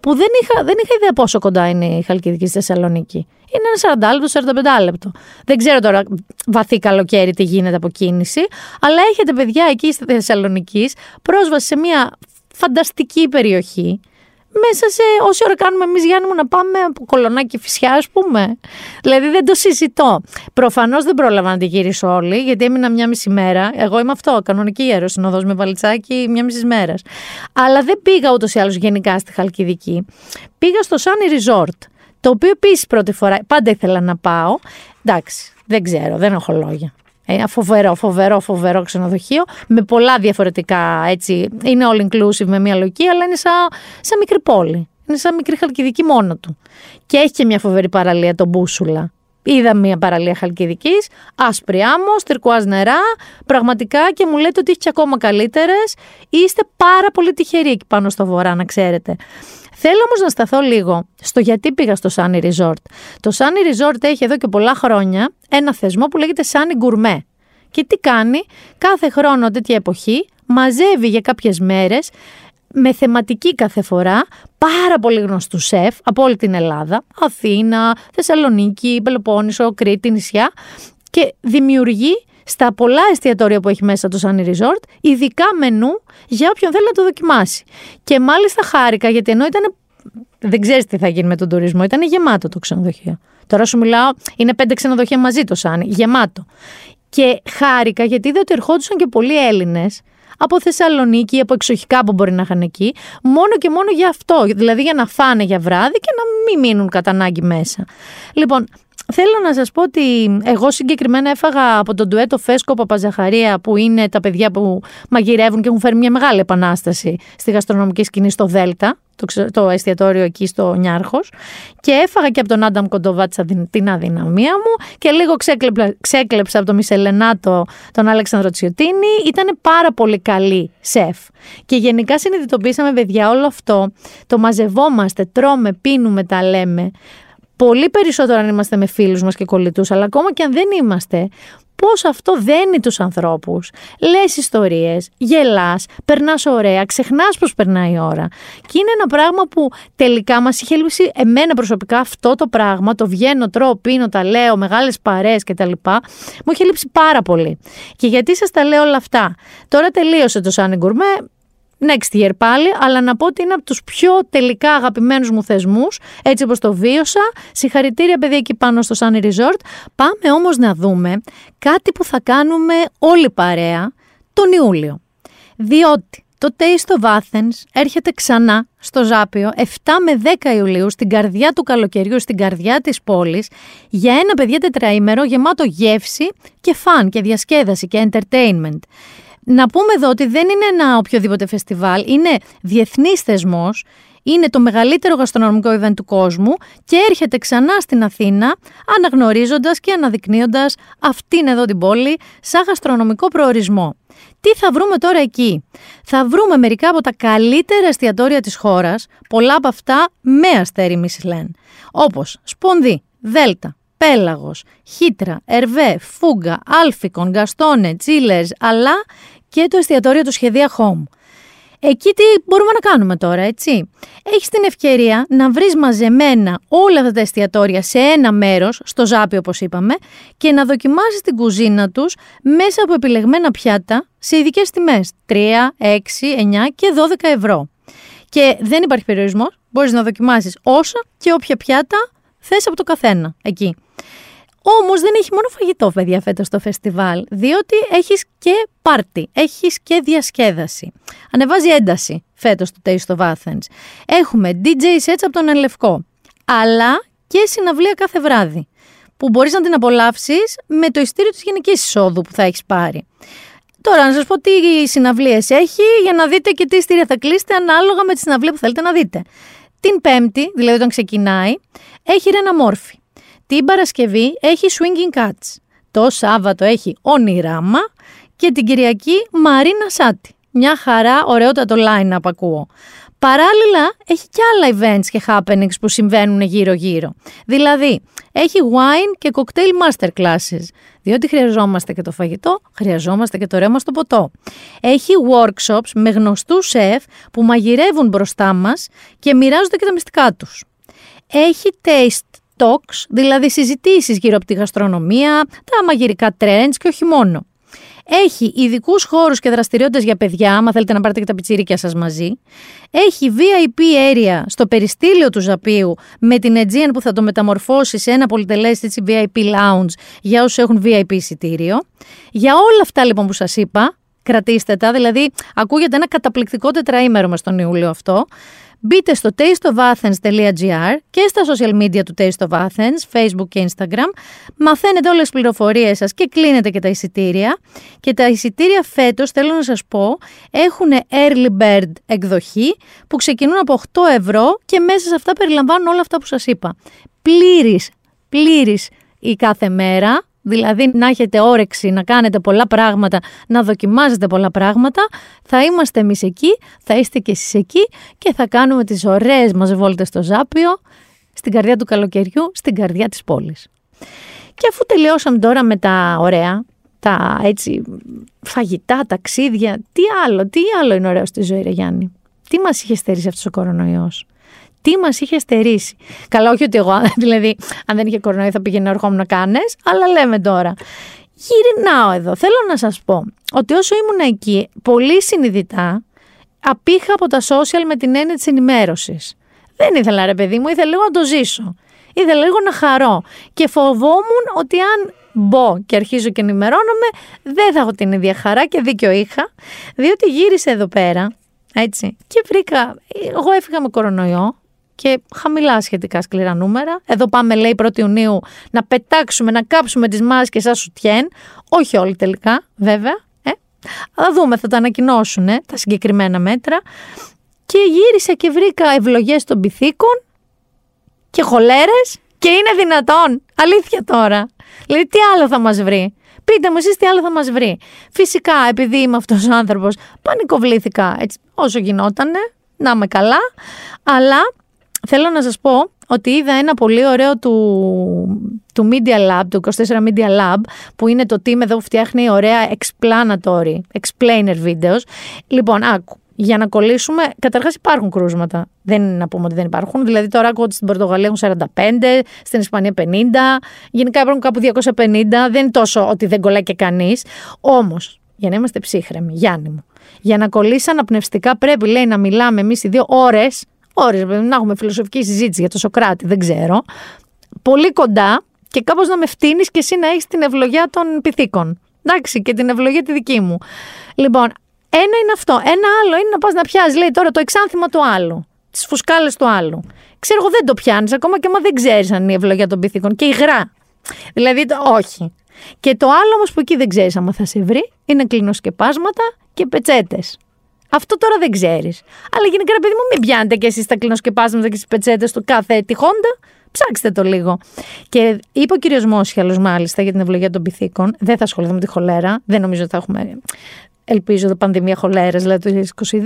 που δεν είχα, δεν είχα ιδέα πόσο κοντά είναι η Χαλκιδική στη Θεσσαλονίκη. Είναι ένα 40 λεπτό, 45 λεπτό. Δεν ξέρω τώρα βαθύ καλοκαίρι τι γίνεται από κίνηση, αλλά έχετε παιδιά εκεί στη Θεσσαλονίκης πρόσβαση σε μια φανταστική περιοχή μέσα σε όση ώρα κάνουμε εμείς, Γιάννη μου, να πάμε από κολονάκι φυσιά, ας πούμε. Δηλαδή δεν το συζητώ. Προφανώς δεν πρόλαβα να τη γυρίσω όλη, γιατί έμεινα μια μισή μέρα. Εγώ είμαι αυτό, κανονική αεροσυνοδό με βαλιτσάκι μια μισής μέρας. Αλλά δεν πήγα ούτως ή άλλως γενικά στη Χαλκιδική. Πήγα στο Sunny Resort. Το οποίο επίσης πρώτη φορά πάντα ήθελα να πάω. Εντάξει, δεν ξέρω, δεν έχω λόγια. Ε, φοβερό, φοβερό, φοβερό ξενοδοχείο με πολλά διαφορετικά έτσι. Είναι all inclusive με μια λογική, αλλά είναι σαν, σαν μικρή πόλη. Είναι σαν μικρή χαλκιδική μόνο του. Και έχει και μια φοβερή παραλία, τον Μπούσουλα. Είδα μια παραλία χαλκιδικής, άσπρη άμμος, τυρκουάζ νερά, πραγματικά και μου λέτε ότι έχει και ακόμα καλύτερες. Είστε πάρα πολύ τυχεροί εκεί πάνω στο βορρά, να ξέρετε. Θέλω όμως να σταθώ λίγο στο γιατί πήγα στο Sunny Resort. Το Sunny Resort έχει εδώ και πολλά χρόνια ένα θεσμό που λέγεται Sunny Gourmet. Και τι κάνει, κάθε χρόνο τέτοια εποχή μαζεύει για κάποιες μέρες με θεματική κάθε φορά πάρα πολύ γνωστού σεφ από όλη την Ελλάδα, Αθήνα, Θεσσαλονίκη, Πελοπόννησο, Κρήτη, νησιά και δημιουργεί στα πολλά εστιατόρια που έχει μέσα το Sunny Resort, ειδικά μενού για όποιον θέλει να το δοκιμάσει. Και μάλιστα χάρηκα γιατί ενώ ήταν. Δεν ξέρεις τι θα γίνει με τον τουρισμό, ήταν γεμάτο το ξενοδοχείο. Τώρα σου μιλάω, είναι πέντε ξενοδοχεία μαζί το Sunny, γεμάτο. Και χάρηκα γιατί είδα ότι ερχόντουσαν και πολλοί Έλληνες από Θεσσαλονίκη, από εξοχικά που μπορεί να είχαν εκεί, μόνο και μόνο για αυτό. Δηλαδή για να φάνε για βράδυ και να μην μείνουν κατά ανάγκη μέσα. Λοιπόν, Θέλω να σας πω ότι εγώ συγκεκριμένα έφαγα από τον ντουέτο Φέσκο Παπαζαχαρία που είναι τα παιδιά που μαγειρεύουν και έχουν φέρει μια μεγάλη επανάσταση στη γαστρονομική σκηνή στο Δέλτα, το, το εστιατόριο εκεί στο Νιάρχος και έφαγα και από τον Άνταμ Κοντοβάτσα την αδυναμία μου και λίγο ξέκλεψα, ξέκλεψα από τον Μισελενάτο τον Αλέξανδρο Τσιωτίνη. Ήταν πάρα πολύ καλή σεφ. Και γενικά συνειδητοποίησαμε παιδιά όλο αυτό, το μαζευόμαστε, τρώμε, πίνουμε, τα λέμε πολύ περισσότερο αν είμαστε με φίλους μας και κολλητούς, αλλά ακόμα και αν δεν είμαστε, πώς αυτό δένει τους ανθρώπους. Λες ιστορίες, γελάς, περνάς ωραία, ξεχνάς πώς περνάει η ώρα. Και είναι ένα πράγμα που τελικά μας είχε λείψει εμένα προσωπικά αυτό το πράγμα, το βγαίνω, τρώω, πίνω, τα λέω, μεγάλες παρέες κτλ. Μου είχε λείψει πάρα πολύ. Και γιατί σας τα λέω όλα αυτά. Τώρα τελείωσε το Σάνι Γκουρμέ, next year πάλι, αλλά να πω ότι είναι από τους πιο τελικά αγαπημένους μου θεσμούς, έτσι όπως το βίωσα. Συγχαρητήρια παιδιά εκεί πάνω στο Sunny Resort. Πάμε όμως να δούμε κάτι που θα κάνουμε όλοι παρέα τον Ιούλιο. Διότι το Taste of Athens έρχεται ξανά στο Ζάπιο 7 με 10 Ιουλίου στην καρδιά του καλοκαιριού, στην καρδιά της πόλης για ένα παιδιά τετραήμερο γεμάτο γεύση και φαν και διασκέδαση και entertainment. Να πούμε εδώ ότι δεν είναι ένα οποιοδήποτε φεστιβάλ, είναι διεθνής θεσμός, είναι το μεγαλύτερο γαστρονομικό event του κόσμου και έρχεται ξανά στην Αθήνα αναγνωρίζοντας και αναδεικνύοντας αυτήν εδώ την πόλη σαν γαστρονομικό προορισμό. Τι θα βρούμε τώρα εκεί; Θα βρούμε μερικά από τα καλύτερα εστιατόρια της χώρας, πολλά από αυτά με αστέρι Μισλέν, όπως Σπονδί, Δέλτα, Πέλαγος, Χίτρα, Ερβέ, Φούγκα, Άλφικον, Γκαστόνε, Τσίλερς, αλλά και το εστιατόριο του Σχεδία Home. Εκεί τι μπορούμε να κάνουμε τώρα, έτσι; Έχεις την ευκαιρία να βρεις μαζεμένα όλα αυτά τα εστιατόρια σε ένα μέρος, στο Ζάπι όπως είπαμε, και να δοκιμάσεις την κουζίνα τους μέσα από επιλεγμένα πιάτα σε ειδικές τιμές, 3, 6, 9 και 12 ευρώ. Και δεν υπάρχει περιορισμός, μπορείς να δοκιμάσεις όσα και όποια πιάτα θες από το καθένα εκεί. Όμως δεν έχει μόνο φαγητό, παιδιά, φέτος το φεστιβάλ, διότι έχεις και πάρτι, έχεις και διασκέδαση. Ανεβάζει ένταση φέτος το Taste of Athens. Έχουμε DJ sets από τον Ελευκό, αλλά και συναυλία κάθε βράδυ, που μπορείς να την απολαύσεις με το ειστήριο της γενικής εισόδου που θα έχεις πάρει. Τώρα, να σας πω τι συναυλίες έχει για να δείτε και τι ειστήρια θα κλείσετε ανάλογα με τη συναυλία που θέλετε να δείτε. Την Πέμπτη, δηλαδή όταν ξεκινάει, έχει Ρένα Μόρφη. Την Παρασκευή έχει Swinging Cats. Το Σάββατο έχει Ονειράμα και την Κυριακή Μαρίνα Σάτι. Μια χαρά, ωραιότατο line-up ακούω. Παράλληλα, έχει και άλλα events και happenings που συμβαίνουν γύρω-γύρω. Δηλαδή, έχει wine και cocktail masterclasses. Διότι χρειαζόμαστε και το φαγητό, χρειαζόμαστε και το ρέμα στο ποτό. Έχει workshops με γνωστούς σεφ που μαγειρεύουν μπροστά μας και μοιράζονται και τα μυστικά τους. Έχει taste talks, δηλαδή συζητήσεις γύρω από τη γαστρονομία, τα μαγειρικά trends και όχι μόνο. Έχει ειδικούς χώρους και δραστηριότητες για παιδιά, άμα θέλετε να πάρετε και τα πιτσίρικια σας μαζί. Έχει VIP area στο περιστήλιο του Ζαπίου με την Aegean που θα το μεταμορφώσει σε ένα πολυτελέ VIP lounge για όσους έχουν VIP εισιτήριο. Για όλα αυτά λοιπόν που σας είπα, κρατήστε τα, δηλαδή ακούγεται ένα καταπληκτικό τετραήμερο με στον Ιούλιο αυτό. Μπείτε στο tasteofathens.gr και στα social media του Taste of Athens, Facebook και Instagram. Μαθαίνετε όλες τις πληροφορίες σας και κλείνετε και τα εισιτήρια. Και τα εισιτήρια φέτος, θέλω να σας πω, έχουν early bird εκδοχή που ξεκινούν από 8 ευρώ και μέσα σε αυτά περιλαμβάνουν όλα αυτά που σας είπα. Πλήρης, πλήρης η κάθε μέρα, δηλαδή να έχετε όρεξη να κάνετε πολλά πράγματα, να δοκιμάζετε πολλά πράγματα, θα είμαστε εμείς εκεί, θα είστε και εσείς εκεί και θα κάνουμε τις ωραίες μας βόλτες στο Ζάπιο, στην καρδιά του καλοκαιριού, στην καρδιά της πόλης. Και αφού τελειώσαμε τώρα με τα ωραία, τα έτσι φαγητά, ταξίδια, τι άλλο, τι άλλο είναι ωραίο στη ζωή, ρε Γιάννη; Τι μας είχε στερήσει αυτός ο κορονοϊός; Τι μας είχε στερήσει. Καλά, όχι ότι εγώ, δηλαδή, αν δεν είχε κορονοϊό θα πήγαινε ερχόμουν να κάνεις, αλλά λέμε τώρα. Γυρνάω εδώ. Θέλω να σας πω ότι όσο ήμουν εκεί, πολύ συνειδητά απήχα από τα social με την έννοια της ενημέρωσης. Δεν ήθελα, ρε παιδί μου, ήθελα λίγο να το ζήσω. Ήθελα λίγο να χαρώ. Και φοβόμουν ότι αν μπω και αρχίζω και ενημερώνομαι, δεν θα έχω την ίδια χαρά και δίκιο είχα, διότι γύρισε εδώ πέρα, έτσι, και βρήκα, εγώ έφυγα με κορονοϊό, και χαμηλά σχετικά σκληρά νούμερα. Εδώ πάμε, λέει, 1η Ιουνίου να πετάξουμε, να κάψουμε τις μάσκες σαν σουτιέν. Όχι όλοι τελικά, βέβαια. Ε. Θα δούμε, θα τα ανακοινώσουν ε, τα συγκεκριμένα μέτρα. Και γύρισα και βρήκα ευλογές των πυθίκων και χολέρες και είναι δυνατόν. Αλήθεια τώρα. Δηλαδή, τι άλλο θα μας βρει; Πείτε μου εσείς τι άλλο θα μας βρει. Φυσικά, επειδή είμαι αυτός ο άνθρωπος, πανικοβλήθηκα έτσι, όσο γινότανε, να είμαι καλά, αλλά Θέλω να σας πω ότι είδα ένα πολύ ωραίο του, του Media Lab, του 24 Media Lab, που είναι το team εδώ που φτιάχνει ωραία explanatory, explainer videos. Λοιπόν, άκου, για να κολλήσουμε, καταρχάς υπάρχουν κρούσματα. Δεν είναι να πούμε ότι δεν υπάρχουν. Δηλαδή, τώρα ακούω ότι στην Πορτογαλία έχουν 45, στην Ισπανία 50, γενικά υπάρχουν κάπου 250. Δεν είναι τόσο ότι δεν κολλάει και κανείς. Όμως, για να είμαστε ψύχρεμοι, Γιάννη μου, για να κολλήσει αναπνευστικά πρέπει, λέει, να μιλάμε εμείς οι δύο ώρες ώρε, να έχουμε φιλοσοφική συζήτηση για το Σοκράτη, δεν ξέρω. Πολύ κοντά και κάπως να με φτύνεις και εσύ να έχεις την ευλογία των πυθίκων. Εντάξει, και την ευλογία τη δική μου. Λοιπόν, ένα είναι αυτό. Ένα άλλο είναι να πας να πιάσεις, λέει τώρα, το εξάνθημα του άλλου. Τις φουσκάλες του άλλου. Ξέρω εγώ δεν το πιάνεις, ακόμα και άμα δεν ξέρεις αν είναι η ευλογία των πυθίκων. Και υγρά. Δηλαδή, το, όχι. Και το άλλο όμως που εκεί δεν ξέρεις άμα θα σε βρει είναι κλινοσκεπάσματα και πετσέτες. Αυτό τώρα δεν ξέρεις. Αλλά γενικά, παιδί μου, μην πιάνετε και εσείς τα κλινοσκεπάσματα και τις πετσέτες του κάθε τυχόντα. Ψάξτε το λίγο. Και είπε ο κύριος Μόσιαλο, μάλιστα, για την ευλογία των πυθίκων. Δεν θα ασχοληθούμε με τη χολέρα. Δεν νομίζω ότι θα έχουμε. Ελπίζω το πανδημία χολέρας, δηλαδή το 2022.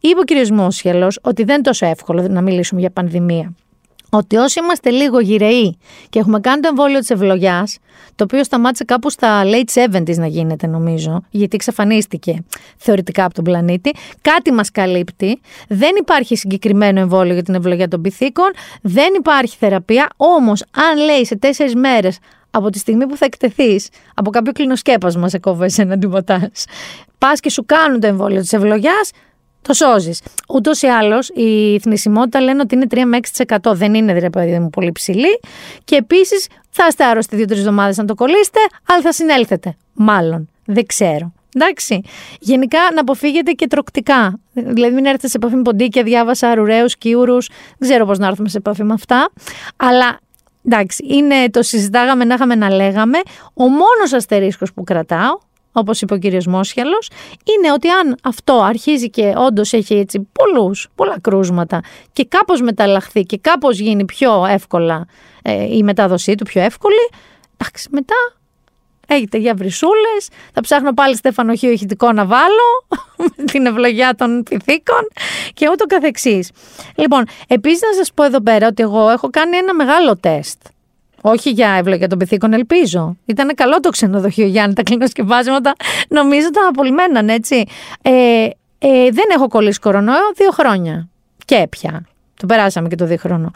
Είπε ο κύριος Μόσιαλο ότι δεν είναι τόσο εύκολο να μιλήσουμε για πανδημία ότι όσοι είμαστε λίγο γυρεοί και έχουμε κάνει το εμβόλιο της ευλογιάς, το οποίο σταμάτησε κάπου στα late 70s να γίνεται νομίζω, γιατί εξαφανίστηκε θεωρητικά από τον πλανήτη, κάτι μας καλύπτει. Δεν υπάρχει συγκεκριμένο εμβόλιο για την ευλογία των πυθίκων, δεν υπάρχει θεραπεία. Όμως, αν λέει σε τέσσερις μέρες από τη στιγμή που θα εκτεθείς από κάποιο κλινοσκέπασμα σε κόβε ένα τίποτα, πας και σου κάνουν το εμβόλιο της ευλογιάς, το σώζεις. Ούτως ή άλλως η θνησιμότητα λένε ότι είναι 3 με 6%. Δεν είναι δηλαδή μου πολύ ψηλή. Και επίσης θα είστε άρρωστοι δύο-τρεις εβδομάδες να το κολλήσετε, αλλά θα συνέλθετε. Μάλλον. Δεν ξέρω. Εντάξει. Γενικά να αποφύγετε και τροκτικά. Δηλαδή, μην έρθετε σε επαφή με ποντίκια, διάβασα αρουραίου, κύουρου. Δεν ξέρω πώς να έρθουμε σε επαφή με αυτά. Αλλά εντάξει, είναι, το συζητάγαμε να είχαμε να λέγαμε. Ο μόνος αστερίσκος που κρατάω όπως είπε ο κύριος Μόσιαλο, είναι ότι αν αυτό αρχίζει και όντως έχει έτσι πολλούς, πολλά κρούσματα και κάπως μεταλλαχθεί και κάπως γίνει πιο εύκολα ε, η μετάδοσή του, πιο εύκολη, εντάξει, μετά Έχετε για βρυσούλε. Θα ψάχνω πάλι στεφανοχείο ηχητικό να βάλω. με την ευλογιά των πυθίκων και ούτω καθεξής. Λοιπόν, επίσης να σας πω εδώ πέρα ότι εγώ έχω κάνει ένα μεγάλο τεστ. Όχι για ευλογία των πυθίκων, ελπίζω. Ήταν καλό το ξενοδοχείο Γιάννη, τα κλινοσκεπάσματα. Νομίζω τα απολυμμέναν, έτσι. Ε, ε, δεν έχω κολλήσει κορονοϊό δύο χρόνια. Και πια. Το περάσαμε και το δίχρονο.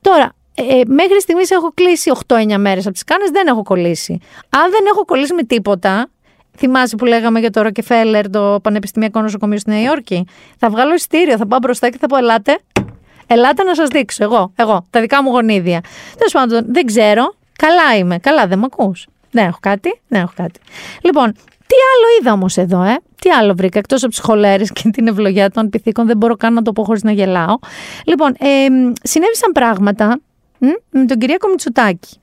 Τώρα, ε, ε μέχρι στιγμής έχω κλείσει 8-9 μέρες από τις κάνες, δεν έχω κολλήσει. Αν δεν έχω κολλήσει με τίποτα, Θυμάσαι που λέγαμε για το Ροκεφέλερ, το Πανεπιστημιακό Νοσοκομείο στη Νέα Υόρκη. Θα βγάλω ειστήριο, θα πάω μπροστά και θα πω ελάτε. Ελάτε να σας δείξω. Εγώ, εγώ, τα δικά μου γονίδια. Τέλος πάντων, δεν ξέρω. Καλά είμαι. Καλά, δεν με ακούς. Δεν έχω κάτι. Δεν έχω κάτι. Λοιπόν, τι άλλο είδα όμως εδώ, ε; Τι άλλο βρήκα, εκτός από τις χολέρες και την ευλογία των πυθίκων, δεν μπορώ καν να το πω χωρίς να γελάω. Λοιπόν, ε, συνέβησαν πράγματα μ, με τον Κυρίακο Μητσοτάκη.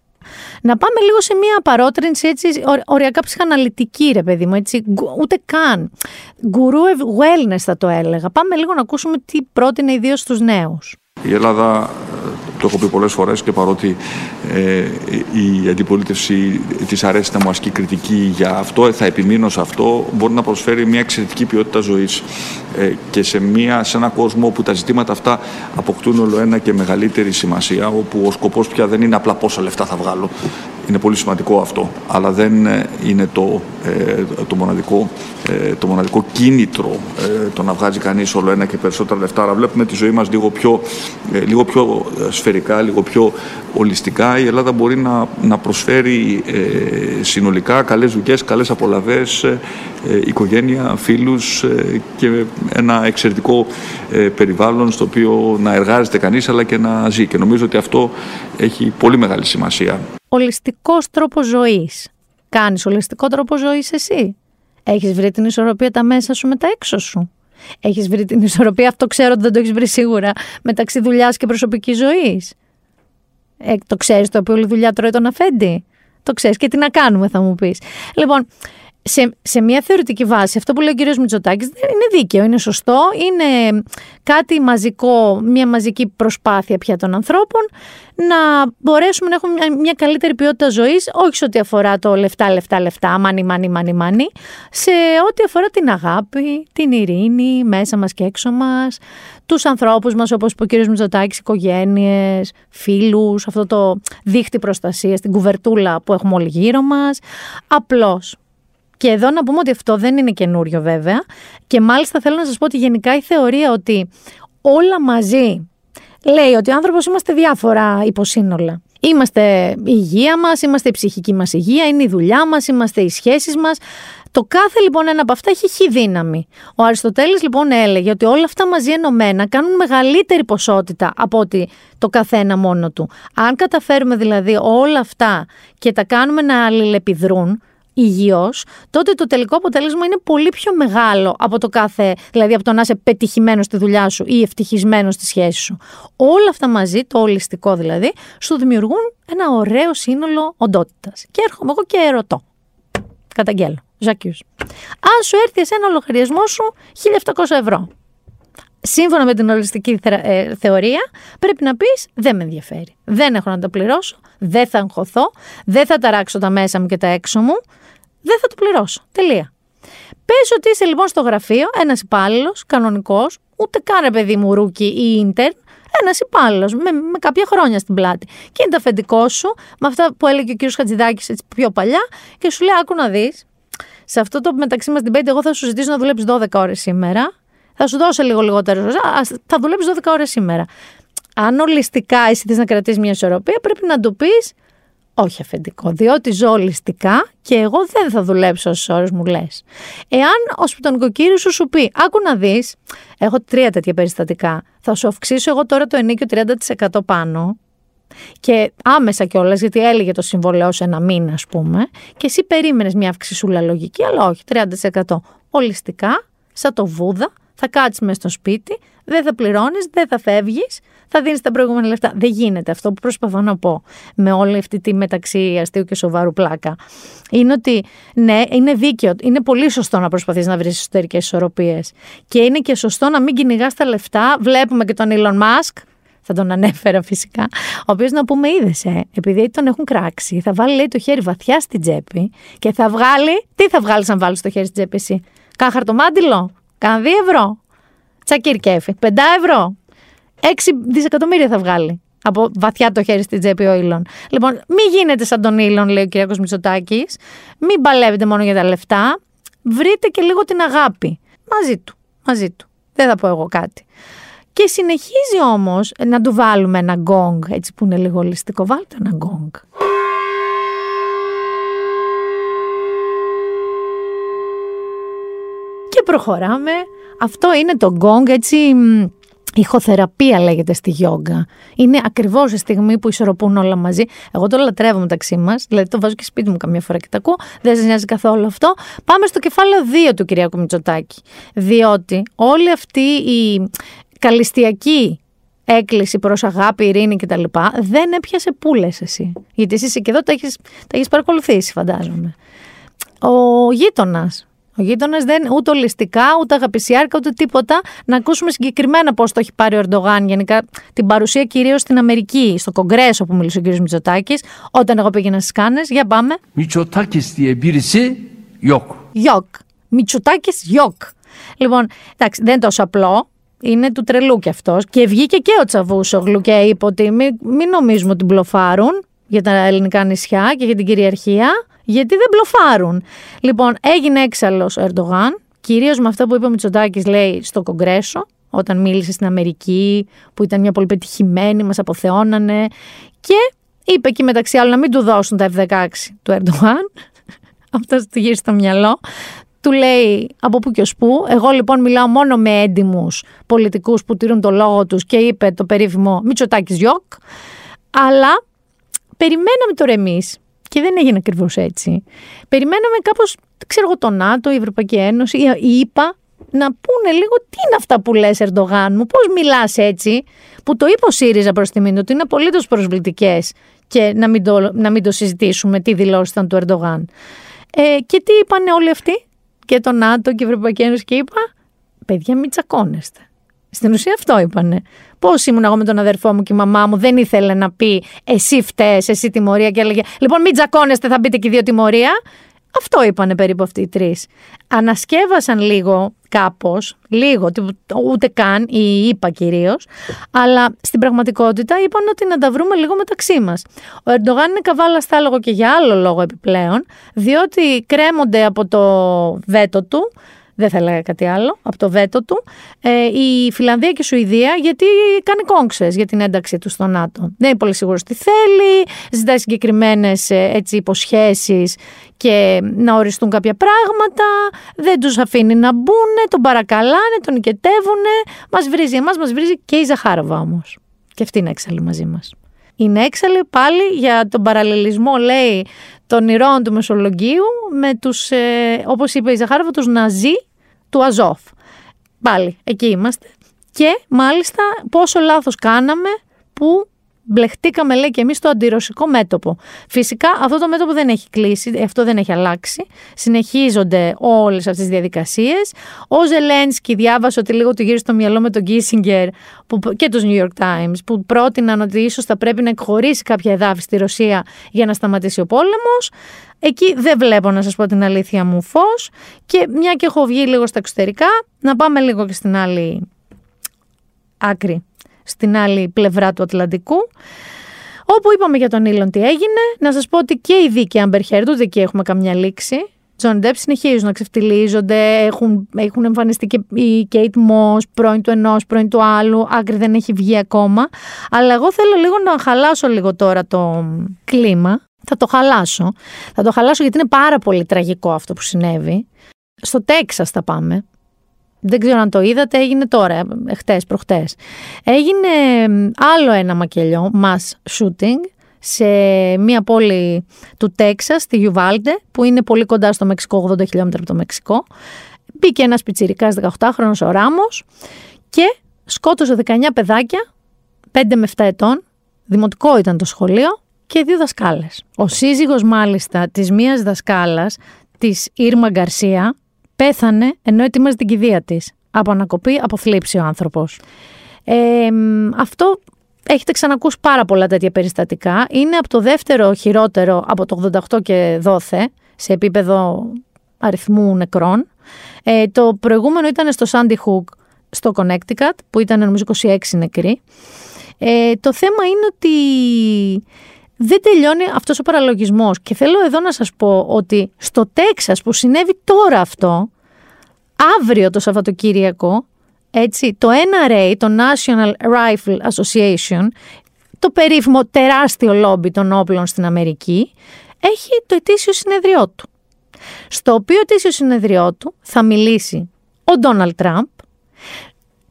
Να πάμε λίγο σε μια παρότρινση έτσι οριακά ψυχαναλυτική ρε παιδί μου, έτσι, ούτε καν. Γκουρού wellness θα το έλεγα. Πάμε λίγο να ακούσουμε τι πρότεινε ιδίως στους νέους. Η Ελλάδα το έχω πει πολλές φορές και παρότι ε, η αντιπολίτευση της αρέσει να μου ασκεί κριτική για αυτό, θα επιμείνω σε αυτό, μπορεί να προσφέρει μια εξαιρετική ποιότητα ζωής. Ε, και σε, μια, σε ένα κόσμο όπου τα ζητήματα αυτά αποκτούν όλο ένα και μεγαλύτερη σημασία, όπου ο σκοπός πια δεν είναι απλά πόσα λεφτά θα βγάλω. Είναι πολύ σημαντικό αυτό, αλλά δεν ε, είναι το, ε, το, μοναδικό, ε, το μοναδικό κίνητρο ε, το να βγάζει κανείς όλο ένα και περισσότερα λεφτά. Αλλά βλέπουμε τη ζωή μας λίγο πιο, λίγο πιο σφαιρικά, λίγο πιο ολιστικά. Η Ελλάδα μπορεί να, να προσφέρει συνολικά καλές δουλειές, καλές απολαβές, οικογένεια, φίλους και ένα εξαιρετικό περιβάλλον στο οποίο να εργάζεται κανείς αλλά και να ζει. Και νομίζω ότι αυτό έχει πολύ μεγάλη σημασία. Ολιστικός τρόπος ζωής Κάνεις ολιστικό τρόπο ζωής εσύ. Έχεις βρει την ισορροπία τα μέσα σου με τα έξω σου. Έχεις βρει την ισορροπία, αυτό ξέρω ότι δεν το έχεις βρει σίγουρα, μεταξύ δουλειάς και προσωπικής ζωής. Ε, το ξέρεις το οποίο όλη δουλειά τρώει τον αφέντη. Το ξέρεις και τι να κάνουμε, θα μου πεις. Λοιπόν, σε, σε μια θεωρητική βάση, αυτό που λέει ο κύριος Μητσοτάκης είναι δίκαιο, είναι σωστό, είναι κάτι μαζικό, μια μαζική προσπάθεια πια των ανθρώπων να μπορέσουμε να έχουμε μια, καλύτερη ποιότητα ζωής, όχι σε ό,τι αφορά το λεφτά, λεφτά, λεφτά, μάνι, μάνι, μάνι, μάνι, σε ό,τι αφορά την αγάπη, την ειρήνη, μέσα μας και έξω μας, τους ανθρώπους μας όπως είπε ο κύριος Μητσοτάκης, οικογένειες, φίλους, αυτό το δίχτυ προστασίας, την κουβερτούλα που έχουμε όλοι γύρω μας, απλώς και εδώ να πούμε ότι αυτό δεν είναι καινούριο βέβαια. Και μάλιστα θέλω να σας πω ότι γενικά η θεωρία ότι όλα μαζί λέει ότι ο άνθρωπος είμαστε διάφορα υποσύνολα. Είμαστε η υγεία μας, είμαστε η ψυχική μας υγεία, είναι η δουλειά μας, είμαστε οι σχέσεις μας. Το κάθε λοιπόν ένα από αυτά έχει χι δύναμη. Ο Αριστοτέλης λοιπόν έλεγε ότι όλα αυτά μαζί ενωμένα κάνουν μεγαλύτερη ποσότητα από ότι το καθένα μόνο του. Αν καταφέρουμε δηλαδή όλα αυτά και τα κάνουμε να αλληλεπιδρούν, υγιώς, τότε το τελικό αποτέλεσμα είναι πολύ πιο μεγάλο από το κάθε, δηλαδή από το να είσαι πετυχημένος στη δουλειά σου ή ευτυχισμένος στη σχέση σου. Όλα αυτά μαζί, το ολιστικό δηλαδή, σου δημιουργούν ένα ωραίο σύνολο οντότητας. Και έρχομαι εγώ και ερωτώ. Καταγγέλλω. J'accuse. Αν σου έρθει εσένα ο λογαριασμός σου 1700 ευρώ. Σύμφωνα με την ολιστική ε, θεωρία, πρέπει να πεις: Δεν με ενδιαφέρει. Δεν έχω να τα πληρώσω. Δεν θα αγχωθώ. Δεν θα ταράξω τα μέσα μου και τα έξω μου δεν θα το πληρώσω. Τελεία. Πες ότι είσαι λοιπόν στο γραφείο, ένας υπάλληλος, κανονικός, ούτε καν παιδί μου rookie ή intern, ένας υπάλληλος με, με κάποια χρόνια στην πλάτη. Και είναι το αφεντικό σου, με αυτά που έλεγε ο κύριος Χατζηδάκης πιο παλιά, και σου λέει: Άκου να δεις, σε αυτό το μεταξύ μας την πέντε, εγώ θα σου ζητήσω να δουλέψεις 12 ώρες σήμερα. Θα σου δώσω λίγο λιγότερο. Θα δουλέψεις 12 ώρες σήμερα. Αν ολιστικά εσύ θες να κρατήσεις μια ισορροπία, πρέπει να το πεις όχι αφεντικό, διότι ζω ολιστικά και εγώ δεν θα δουλέψω όσες ώρες μου λες. Εάν ο σπιτονικοκύριος σου σου πει, άκου να δεις, έχω τρία τέτοια περιστατικά, θα σου αυξήσω εγώ τώρα το ενίκιο 30% πάνω. Και άμεσα κιόλας, γιατί έλεγε το συμβολέο σε ένα μήνα, ας πούμε, και εσύ περίμενες μια αυξησούλα λογική, αλλά όχι, 30%. Ολιστικά, σαν το βούδα, θα κάτσεις μέσα στο σπίτι, δεν θα πληρώνεις, δεν θα φεύγεις, θα δίνεις τα προηγούμενα λεφτά. Δεν γίνεται αυτό που προσπαθώ να πω με όλη αυτή τη μεταξύ αστείου και σοβαρού πλάκα. Είναι ότι ναι, είναι δίκαιο. Είναι πολύ σωστό να προσπαθείς να βρεις εσωτερικές ισορροπίες. Και είναι και σωστό να μην κυνηγάς τα λεφτά. Βλέπουμε και τον Elon Musk, θα τον ανέφερα φυσικά, ο οποίος να πούμε είδες, ε, επειδή τον έχουν κράξει, θα βάλει λέει, το χέρι βαθιά στην τσέπη και θα βγάλει. Τι θα βγάλεις αν βάλεις το χέρι στην τσέπη εσύ, Κάνα χαρτομάτιλο, κάνα 2 ευρώ. Τσακίρ κέφι, 5 ευρώ. 6 δισεκατομμύρια θα βγάλει. Από βαθιά το χέρι στην τσέπη ο Ήλον. Λοιπόν, μην γίνετε σαν τον Ήλον, λέει ο κ. Μητσοτάκης. Μην παλεύετε μόνο για τα λεφτά. Βρείτε και λίγο την αγάπη. Μαζί του. Μαζί του. Δεν θα πω εγώ κάτι. Και συνεχίζει όμως να του βάλουμε ένα γκονγκ, έτσι που είναι λίγο ληστικό. Βάλτε ένα γκονγκ. Προχωράμε. Αυτό είναι το γκονγκ, έτσι Ηχοθεραπεία λέγεται στη γιόγκα. Είναι ακριβώς η στιγμή που ισορροπούν όλα μαζί. Εγώ το λατρεύω μεταξύ μας, δηλαδή το βάζω και σπίτι μου καμιά φορά και τα ακούω. Δεν σας νοιάζει καθόλου αυτό. Πάμε στο κεφάλαιο 2 του Κυριακού Μητσοτάκη. Διότι όλη αυτή η καλυστιακή έκκληση προς αγάπη, ειρήνη κτλ. δεν έπιασε πούλε εσύ. Γιατί εσύ και εδώ τα έχεις παρακολουθήσει, φαντάζομαι. Ο γείτονας ο γείτονας δεν ούτε ολιστικά, ούτε αγαπησιάρκα, ούτε τίποτα. Να ακούσουμε συγκεκριμένα πώς το έχει πάρει ο Ερντογάν γενικά την παρουσία κυρίως στην Αμερική, στο Κογκρέσο που μίλησε ο κ. Μητσοτάκης, όταν εγώ πήγαινα στις Κάνες. Για πάμε. Μητσοτάκης diye birisi yok. Γιοκ. Μητσοτάκης γιοκ. Λοιπόν, εντάξει, δεν είναι τόσο απλό. Είναι του τρελού κι αυτός. Και βγήκε και ο Τσαβούσογλου και είπε ότι μην, μην νομίζουμε ότι μπλοφάρουν για τα ελληνικά νησιά και για την κυριαρχία γιατί δεν μπλοφάρουν. Λοιπόν, έγινε έξαλλος ο Ερντογάν, κυρίως με αυτό που είπε ο Μητσοτάκης, λέει στο Κογκρέσο, όταν μίλησε στην Αμερική, που ήταν μια πολύ πετυχημένη, μας αποθεώνανε. Και είπε εκεί μεταξύ άλλων να μην του δώσουν τα F-16 του Ερντογάν. Αυτό του γύρισε στο μυαλό. Του λέει από πού και ως πού. Εγώ λοιπόν μιλάω μόνο με έντιμους πολιτικούς που τηρούν το λόγο τους και είπε το περίφημο Μητσοτάκης Γιοκ. Αλλά περιμέναμε τώρα εμείς και δεν έγινε ακριβώς έτσι. Περιμέναμε κάπως, ξέρω εγώ, το ΝΑΤΟ, η Ευρωπαϊκή Ένωση, η ΗΠΑ να πούνε λίγο τι είναι αυτά που λες, Ερντογάν μου, πώς μιλάς έτσι, που το είπε ο ΣΥΡΙΖΑ προς τη μήνυ, ότι είναι απολύτως προσβλητικές και να μην, το, να μην το συζητήσουμε τι δηλώσει ήταν του Ερντογάν. Ε, και τι είπαν όλοι αυτοί, και το ΝΑΤΟ και η Ευρωπαϊκή Ένωση, και είπα, παιδιά, μην τσακώνεστε. Στην ουσία αυτό είπανε. Πώς ήμουν εγώ με τον αδερφό μου και η μαμά μου δεν ήθελε να πει εσύ φταίει, εσύ τιμωρία και έλεγε Λοιπόν, μην τζακώνεστε, θα μπείτε και δύο τιμωρία. Αυτό είπανε περίπου αυτοί οι τρεις. Ανασκεύασαν λίγο κάπως, λίγο, ούτε καν, ή είπα κυρίως, αλλά στην πραγματικότητα είπαν ότι να τα βρούμε λίγο μεταξύ μας. Ο Ερντογάν είναι καβάλα στάλογο και για άλλο λόγο επιπλέον, διότι κρέμονται από το βέτο του δεν θα έλεγα κάτι άλλο, από το βέτο του, ε, η Φιλανδία και η Σουηδία, γιατί κάνει κόγκσε για την ένταξή τους στο ΝΑΤΟ. Δεν είναι πολύ σίγουρος τι θέλει, ζητάει συγκεκριμένες ε, υποσχέσεις και να οριστούν κάποια πράγματα, δεν τους αφήνει να μπουν, τον παρακαλάνε, τον νικετεύουν. Μας βρίζει εμάς, μας βρίζει και η Ζαχάροβα όμως. Και αυτή είναι έξαλλη μαζί μας. Είναι έξαλλη πάλι για τον παραλληλισμό, λέει, των ηρώων του Μεσολογγίου με τους, ε, όπως είπε η Ζαχάροβα, τους Ναζί του Αζόφ. Πάλι, εκεί είμαστε. Και μάλιστα πόσο λάθος κάναμε που μπλεχτήκαμε λέει και εμείς στο αντιρωσικό μέτωπο. Φυσικά αυτό το μέτωπο δεν έχει κλείσει, αυτό δεν έχει αλλάξει. Συνεχίζονται όλες αυτές τις διαδικασίες. Ο Ζελένσκι διάβασε ότι λίγο του γύρισε στο μυαλό με τον Κίσιγκερ και τους New York Times που πρότειναν ότι ίσως θα πρέπει να εκχωρήσει κάποια εδάφη στη Ρωσία για να σταματήσει ο πόλεμος. Εκεί δεν βλέπω να σας πω την αλήθεια μου φως και μια και έχω βγει λίγο στα εξωτερικά να πάμε λίγο και στην άλλη άκρη στην άλλη πλευρά του Ατλαντικού. Όπου είπαμε για τον Ήλον τι έγινε, να σας πω ότι και η δίκη Amber Heard, ούτε εκεί έχουμε καμιά λήξη. Τζον Ντέπ συνεχίζουν να ξεφτιλίζονται, έχουν, έχουν εμφανιστεί και η Κέιτ Μος, πρώην του ενός, πρώην του άλλου. Άκρη δεν έχει βγει ακόμα. Αλλά εγώ θέλω λίγο να χαλάσω λίγο τώρα το κλίμα. Θα το χαλάσω. Θα το χαλάσω γιατί είναι πάρα πολύ τραγικό αυτό που συνέβη. Στο Τέξας θα πάμε δεν ξέρω αν το είδατε, έγινε τώρα, χτες, προχτές. Έγινε άλλο ένα μακελιό, mass shooting, σε μια πόλη του Τέξας, στη Γιουβάλντε, που είναι πολύ κοντά στο Μεξικό, 80 χιλιόμετρα από το Μεξικό. Μπήκε ένας πιτσιρικάς 18χρονος ο Ράμος και σκότωσε 19 παιδάκια, 5 με 7 ετών, δημοτικό ήταν το σχολείο και δύο δασκάλες. Ο σύζυγος μάλιστα της μίας δασκάλας, της Ήρμα Γκαρσία, πέθανε ενώ ετοίμαζε την κηδεία της. Από ανακοπή, από θλίψη ο άνθρωπος. Ε, αυτό έχετε ξανακούσει πάρα πολλά τέτοια περιστατικά. Είναι από το δεύτερο χειρότερο από το 88 και δόθε, σε επίπεδο αριθμού νεκρών. Ε, το προηγούμενο ήταν στο Sandy Hook, στο Connecticut, που ήταν νομίζω 26 νεκροί. Ε, το θέμα είναι ότι δεν τελειώνει αυτός ο παραλογισμός και θέλω εδώ να σας πω ότι στο Τέξας που συνέβη τώρα αυτό, αύριο το Σαββατοκύριακο, έτσι, το NRA, το National Rifle Association, το περίφημο τεράστιο λόμπι των όπλων στην Αμερική, έχει το ετήσιο συνεδριό του. Στο οποίο ετήσιο συνεδριό του θα μιλήσει ο Ντόναλτ Τραμπ.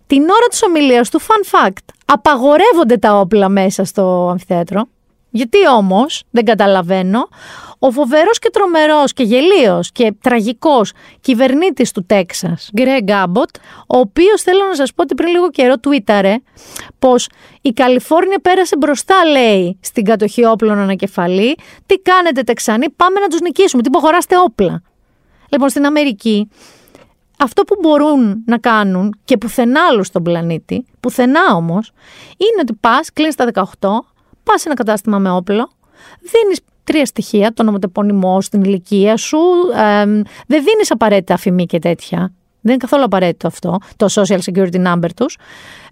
Την ώρα της ομιλίας του, fun fact, απαγορεύονται τα όπλα μέσα στο αμφιθέατρο. Γιατί όμως, δεν καταλαβαίνω, ο φοβερός και τρομερός και γελίος και τραγικός κυβερνήτης του Τέξας, Γκρέγκ Άμποτ, ο οποίος θέλω να σας πω ότι πριν λίγο καιρό τουίταρε πως η Καλιφόρνια πέρασε μπροστά, λέει, στην κατοχή όπλων ανακεφαλή. Τι κάνετε Τεξανοί, πάμε να τους νικήσουμε, τι υποχωράστε όπλα. Λοιπόν, στην Αμερική, αυτό που μπορούν να κάνουν και πουθενά άλλο στον πλανήτη, πουθενά όμως, είναι ότι πας, κλείνεις τα 18, πας σε ένα κατάστημα με όπλο, δίνεις τρία στοιχεία, το ονοματεπώνυμό στην ηλικία σου, δεν δίνεις απαραίτητα αφημί και τέτοια. Δεν είναι καθόλου απαραίτητο αυτό, το social security number τους.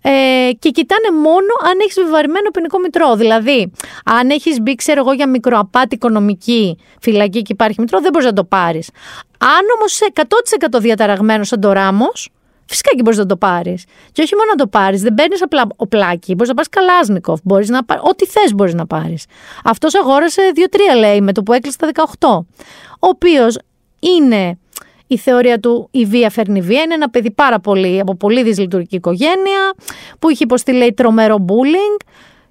Ε, και κοιτάνε μόνο αν έχεις βεβαρημένο ποινικό μητρό. Δηλαδή, αν έχεις μπει, ξέρω εγώ, για μικροαπάτη οικονομική φυλακή και υπάρχει μητρό, δεν μπορείς να το πάρεις. Αν όμως είσαι 100% διαταραγμένος σαν το Ράμος, Φυσικά και μπορείς να το πάρεις. Και όχι μόνο να το πάρεις, δεν παίρνεις απλά οπλάκι. Μπορείς να πάρεις καλάσνικοφ. Μπορείς να πάρεις, ό,τι θες μπορείς να πάρεις. Αυτός αγόρασε 2-3 λέει με το που έκλεισε τα 18. Ο οποίος είναι η θεωρία του η βία φέρνει βία. Είναι ένα παιδί πάρα πολύ από πολύ δυσλειτουργική οικογένεια που είχε υποστεί λέει τρομερό bullying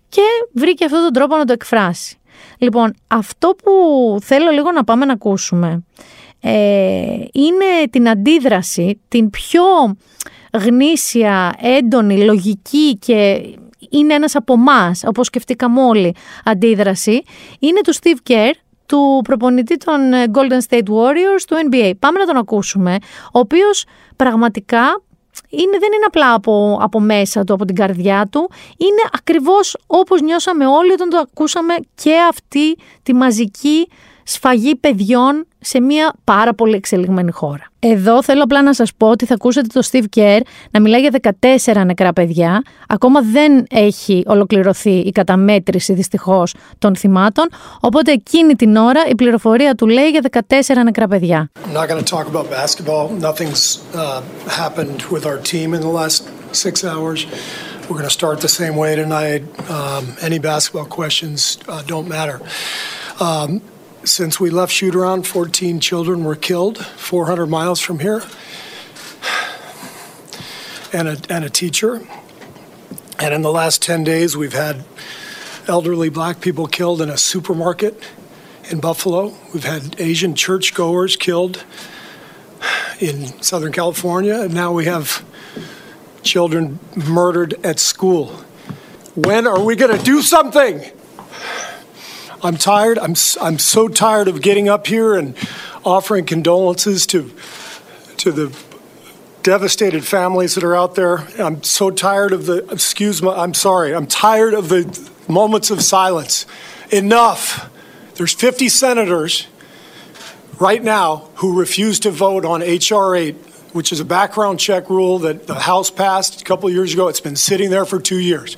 και βρήκε αυτόν τον τρόπο να το εκφράσει. Λοιπόν, αυτό που θέλω λίγο να πάμε να ακούσουμε ε, είναι την αντίδραση, την πιο γνήσια, έντονη, λογική και είναι ένας από εμάς, όπως σκεφτήκαμε όλοι, αντίδραση, είναι του Steve Kerr, του προπονητή των ε, Golden State Warriors του NBA. Πάμε να τον ακούσουμε, ο οποίος πραγματικά είναι, δεν είναι απλά από, από μέσα του, από την καρδιά του, είναι ακριβώς όπως νιώσαμε όλοι όταν το ακούσαμε και αυτή τη μαζική σφαγή παιδιών σε μια πάρα πολύ εξελιγμένη χώρα. Εδώ θέλω απλά να σας πω ότι θα ακούσετε το Steve Kerr να μιλάει για 14 νεκρά παιδιά. Ακόμα δεν έχει ολοκληρωθεί η καταμέτρηση δυστυχώς των θυμάτων, οπότε εκείνη την ώρα η πληροφορία του λέει για 14 νεκρά παιδιά. I'm not going to talk about basketball. Nothing's uh, happened with our team in the last six hours. We're going to start the same way tonight. Um, any basketball questions uh, don't matter. Um, Since we left shoot around, 14 children were killed 400 miles from here, and a, and a teacher. And in the last 10 days, we've had elderly black people killed in a supermarket in Buffalo. We've had Asian churchgoers killed in Southern California. And now we have children murdered at school. When are we going to do something? I'm tired. I'm, I'm so tired of getting up here and offering condolences to, to the devastated families that are out there. I'm so tired of the, excuse me, I'm sorry, I'm tired of the moments of silence. Enough. There's 50 senators right now who refuse to vote on H.R. 8, which is a background check rule that the House passed a couple years ago. It's been sitting there for two years.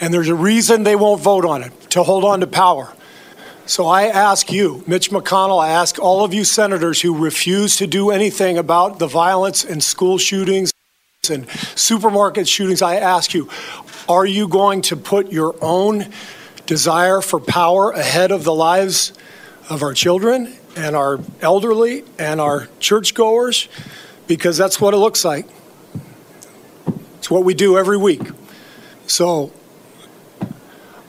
And there's a reason they won't vote on it to hold on to power. So I ask you, Mitch McConnell, I ask all of you senators who refuse to do anything about the violence and school shootings and supermarket shootings, I ask you, are you going to put your own desire for power ahead of the lives of our children and our elderly and our churchgoers? Because that's what it looks like. It's what we do every week. So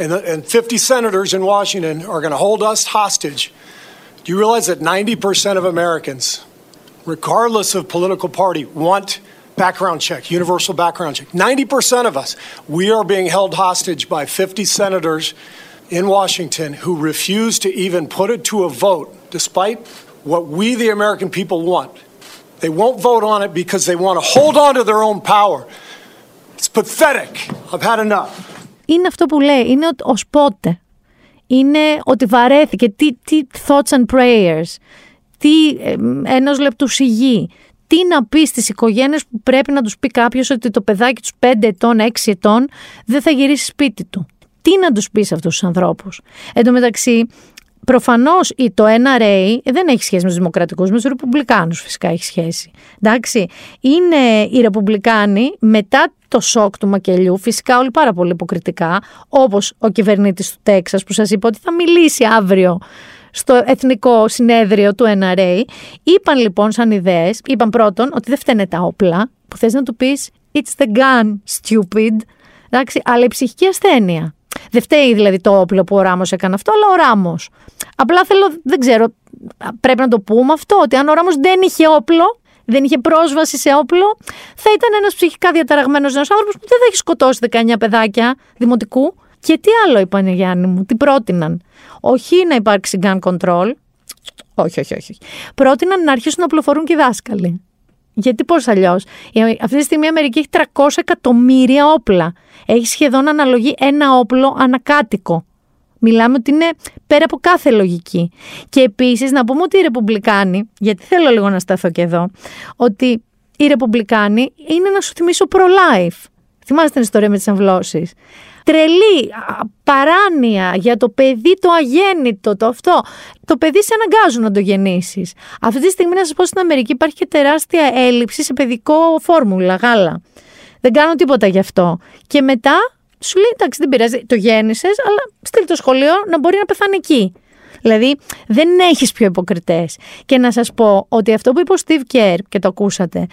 and, and 50 senators in Washington are going to hold us hostage. Do you realize that 90% of Americans, regardless of political party, want background check, universal background check? 90% of us, we are being held hostage by 50 senators in Washington who refuse to even put it to a vote, despite what we, the American people, want. They won't vote on it because they want to hold on to their own power. It's pathetic. I've had enough. Είναι αυτό που λέει, είναι ως πότε. Είναι ότι βαρέθηκε, τι, τι thoughts and prayers, τι ε, ενός λεπτού σιγή, Τι να πει στις οικογένειες που πρέπει να τους πει κάποιος ότι το παιδάκι τους 5 ετών, 6 ετών δεν θα γυρίσει σπίτι του. Τι να τους πεις σε αυτούς τους ανθρώπους. Εν τω μεταξύ, Προφανώς το NRA δεν έχει σχέση με τους Δημοκρατικούς, με τους Ρεπουμπλικάνους φυσικά έχει σχέση. Εντάξει. Είναι οι Ρεπουμπλικάνοι μετά το σοκ του Μακελιού, φυσικά όλοι πάρα πολύ υποκριτικά, όπως ο κυβερνήτης του Τέξας που σας είπα ότι θα μιλήσει αύριο στο Εθνικό Συνέδριο του NRA. Είπαν λοιπόν σαν ιδέες, είπαν πρώτον ότι δεν φταίνε τα όπλα, που θες να του πεις It's the gun, stupid. Εντάξει, αλλά η ψυχική ασθένεια. Δεν φταίει δηλαδή το όπλο που ο Ράμος έκανε αυτό, αλλά ο Ράμος. Απλά θέλω, δεν ξέρω, πρέπει να το πούμε αυτό, ότι αν ο Ράμος δεν είχε όπλο, δεν είχε πρόσβαση σε όπλο, θα ήταν ένας ψυχικά διαταραγμένος νέο άνθρωπο που δεν θα έχει σκοτώσει 19 παιδάκια δημοτικού. Και τι άλλο είπαν οι Γιάννη μου, τι πρότειναν. Όχι να υπάρξει gun control. Όχι, όχι, όχι. Πρότειναν να αρχίσουν να οπλοφορούν και οι δάσκαλοι. Γιατί πώς αλλιώς; Αυτή τη στιγμή η Αμερική έχει 300 εκατομμύρια όπλα. Έχει σχεδόν αναλογή ένα όπλο ανακάτοικο. Μιλάμε ότι είναι πέρα από κάθε λογική. Και επίσης να πούμε ότι οι Ρεπουμπλικάνοι, γιατί θέλω λίγο να σταθώ και εδώ, ότι οι Ρεπουμπλικάνοι είναι να σου θυμίσω pro-life. Θυμάστε την ιστορία με τις αμβλώσεις; Τρελή, παράνοια για το παιδί το αγέννητο, το αυτό. Το παιδί σε αναγκάζουν να το γεννήσεις. Αυτή τη στιγμή, να σας πω στην Αμερική, υπάρχει και τεράστια έλλειψη σε παιδικό φόρμουλα, γάλα. Δεν κάνω τίποτα γι' αυτό. Και μετά σου λέει: Εντάξει, δεν πειράζει, το γέννησες, αλλά στείλει το σχολείο να μπορεί να πεθάνει εκεί. Δηλαδή, δεν έχεις πιο υποκριτές. Και να σας πω ότι αυτό που είπε ο Steve Kerr, και το ακούσατε,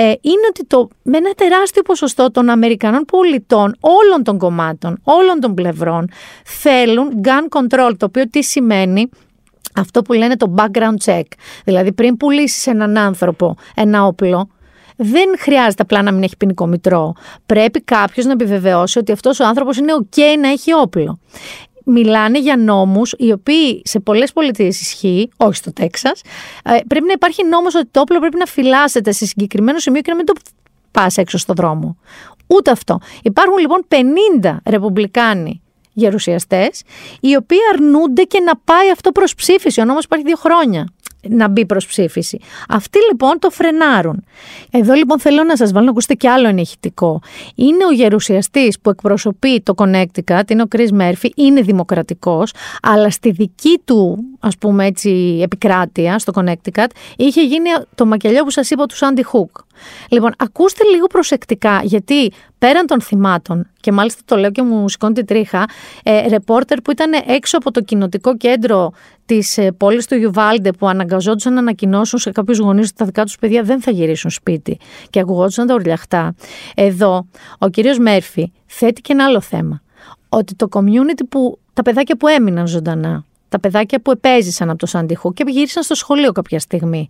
ε, είναι ότι το, με ένα τεράστιο ποσοστό των Αμερικανών πολιτών, όλων των κομμάτων, όλων των πλευρών, θέλουν gun control, το οποίο τι σημαίνει; Αυτό που λένε το background check. Δηλαδή πριν πουλήσεις έναν άνθρωπο ένα όπλο, δεν χρειάζεται απλά να μην έχει ποινικό μητρό. Πρέπει κάποιος να επιβεβαιώσει ότι αυτός ο άνθρωπος είναι OK να έχει όπλο μιλάνε για νόμους οι οποίοι σε πολλές πολιτείες ισχύει, όχι στο Τέξας. Ε, πρέπει να υπάρχει νόμος ότι το όπλο πρέπει να φυλάσσεται σε συγκεκριμένο σημείο και να μην το πας έξω στο δρόμο. Ούτε αυτό. Υπάρχουν λοιπόν 50 ρεπουμπλικάνοι γερουσιαστές, οι οποίοι αρνούνται και να πάει αυτό προς ψήφιση. Ο νόμος υπάρχει δύο χρόνια να μπει προς ψήφιση. Αυτοί λοιπόν το φρενάρουν. Εδώ λοιπόν θέλω να σας βάλω να ακούσετε κι άλλο ενηχητικό. Είναι ο γερουσιαστής που εκπροσωπεί το Connecticut, είναι ο Chris Μέρφυ, είναι δημοκρατικός, αλλά στη δική του ας πούμε έτσι επικράτεια στο Connecticut είχε γίνει το μακελιό που σας είπα του Sandy Hook. Λοιπόν, ακούστε λίγο προσεκτικά, γιατί πέραν των θυμάτων, και μάλιστα το λέω και μου σηκώνει τη τρίχα, ε, ρεπόρτερ που ήταν έξω από το κοινοτικό κέντρο της ε, πόλης του Ιουβάλντε, που αναγκαζόντουσαν να ανακοινώσουν σε κάποιους γονείς ότι τα δικά τους παιδιά δεν θα γυρίσουν σπίτι και ακουγόντουσαν τα ορλιαχτά. Εδώ, ο κύριος Μέρφυ θέτει και ένα άλλο θέμα. Ότι το community που τα παιδάκια που έμειναν ζωντανά, τα παιδάκια που επέζησαν από το Σαντιχού και γύρισαν στο σχολείο κάποια στιγμή.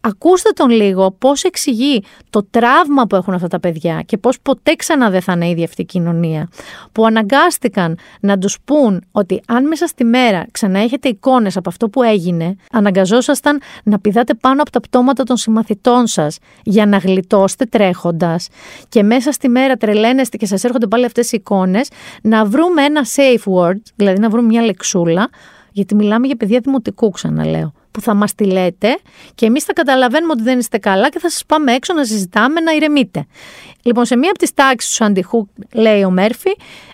Ακούστε τον λίγο πώς εξηγεί το τραύμα που έχουν αυτά τα παιδιά και πώς ποτέ ξανά δεν θα είναι ίδια αυτή η κοινωνία. Που αναγκάστηκαν να τους πούν ότι αν μέσα στη μέρα ξανά έχετε εικόνες από αυτό που έγινε, αναγκαζόσασταν να πηδάτε πάνω από τα πτώματα των συμμαθητών σας για να γλιτώσετε τρέχοντας και μέσα στη μέρα τρελαίνεστε και σας έρχονται πάλι αυτές οι εικόνες, να βρούμε ένα safe word, δηλαδή να βρούμε μια λεξούλα γιατί μιλάμε για παιδιά δημοτικού, ξαναλέω. Που θα μας τη λέτε και εμείς θα καταλαβαίνουμε ότι δεν είστε καλά και θα σας πάμε έξω να συζητάμε, να ηρεμείτε. Λοιπόν, σε μία από τις τάξεις τους Αντιχού, λέει ο Μέρφυ,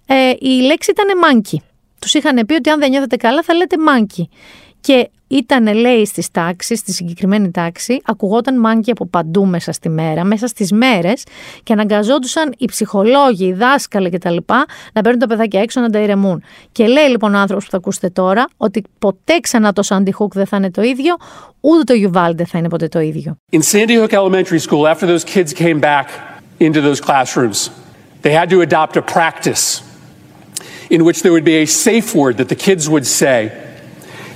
ε, η λέξη ήταν μάνκι. Τους είχαν πει ότι αν δεν νιώθετε καλά θα λέτε μάνκι. Και ήταν, λέει, στις τάξεις, στη συγκεκριμένη τάξη, ακουγόταν μάγκη από παντού μέσα στη μέρα, μέσα στις μέρες και αναγκαζόντουσαν οι ψυχολόγοι, οι δάσκαλοι κτλ. να παίρνουν τα παιδάκια έξω να τα ηρεμούν. Και λέει λοιπόν ο άνθρωπος που θα ακούσετε τώρα ότι ποτέ ξανά το Sandy Hook δεν θα είναι το ίδιο, ούτε το Uvalde θα είναι ποτέ το ίδιο. In Sandy Hook Elementary School, after those kids came back into those classrooms, they had to adopt a practice in which there would be a safe word that the kids would say.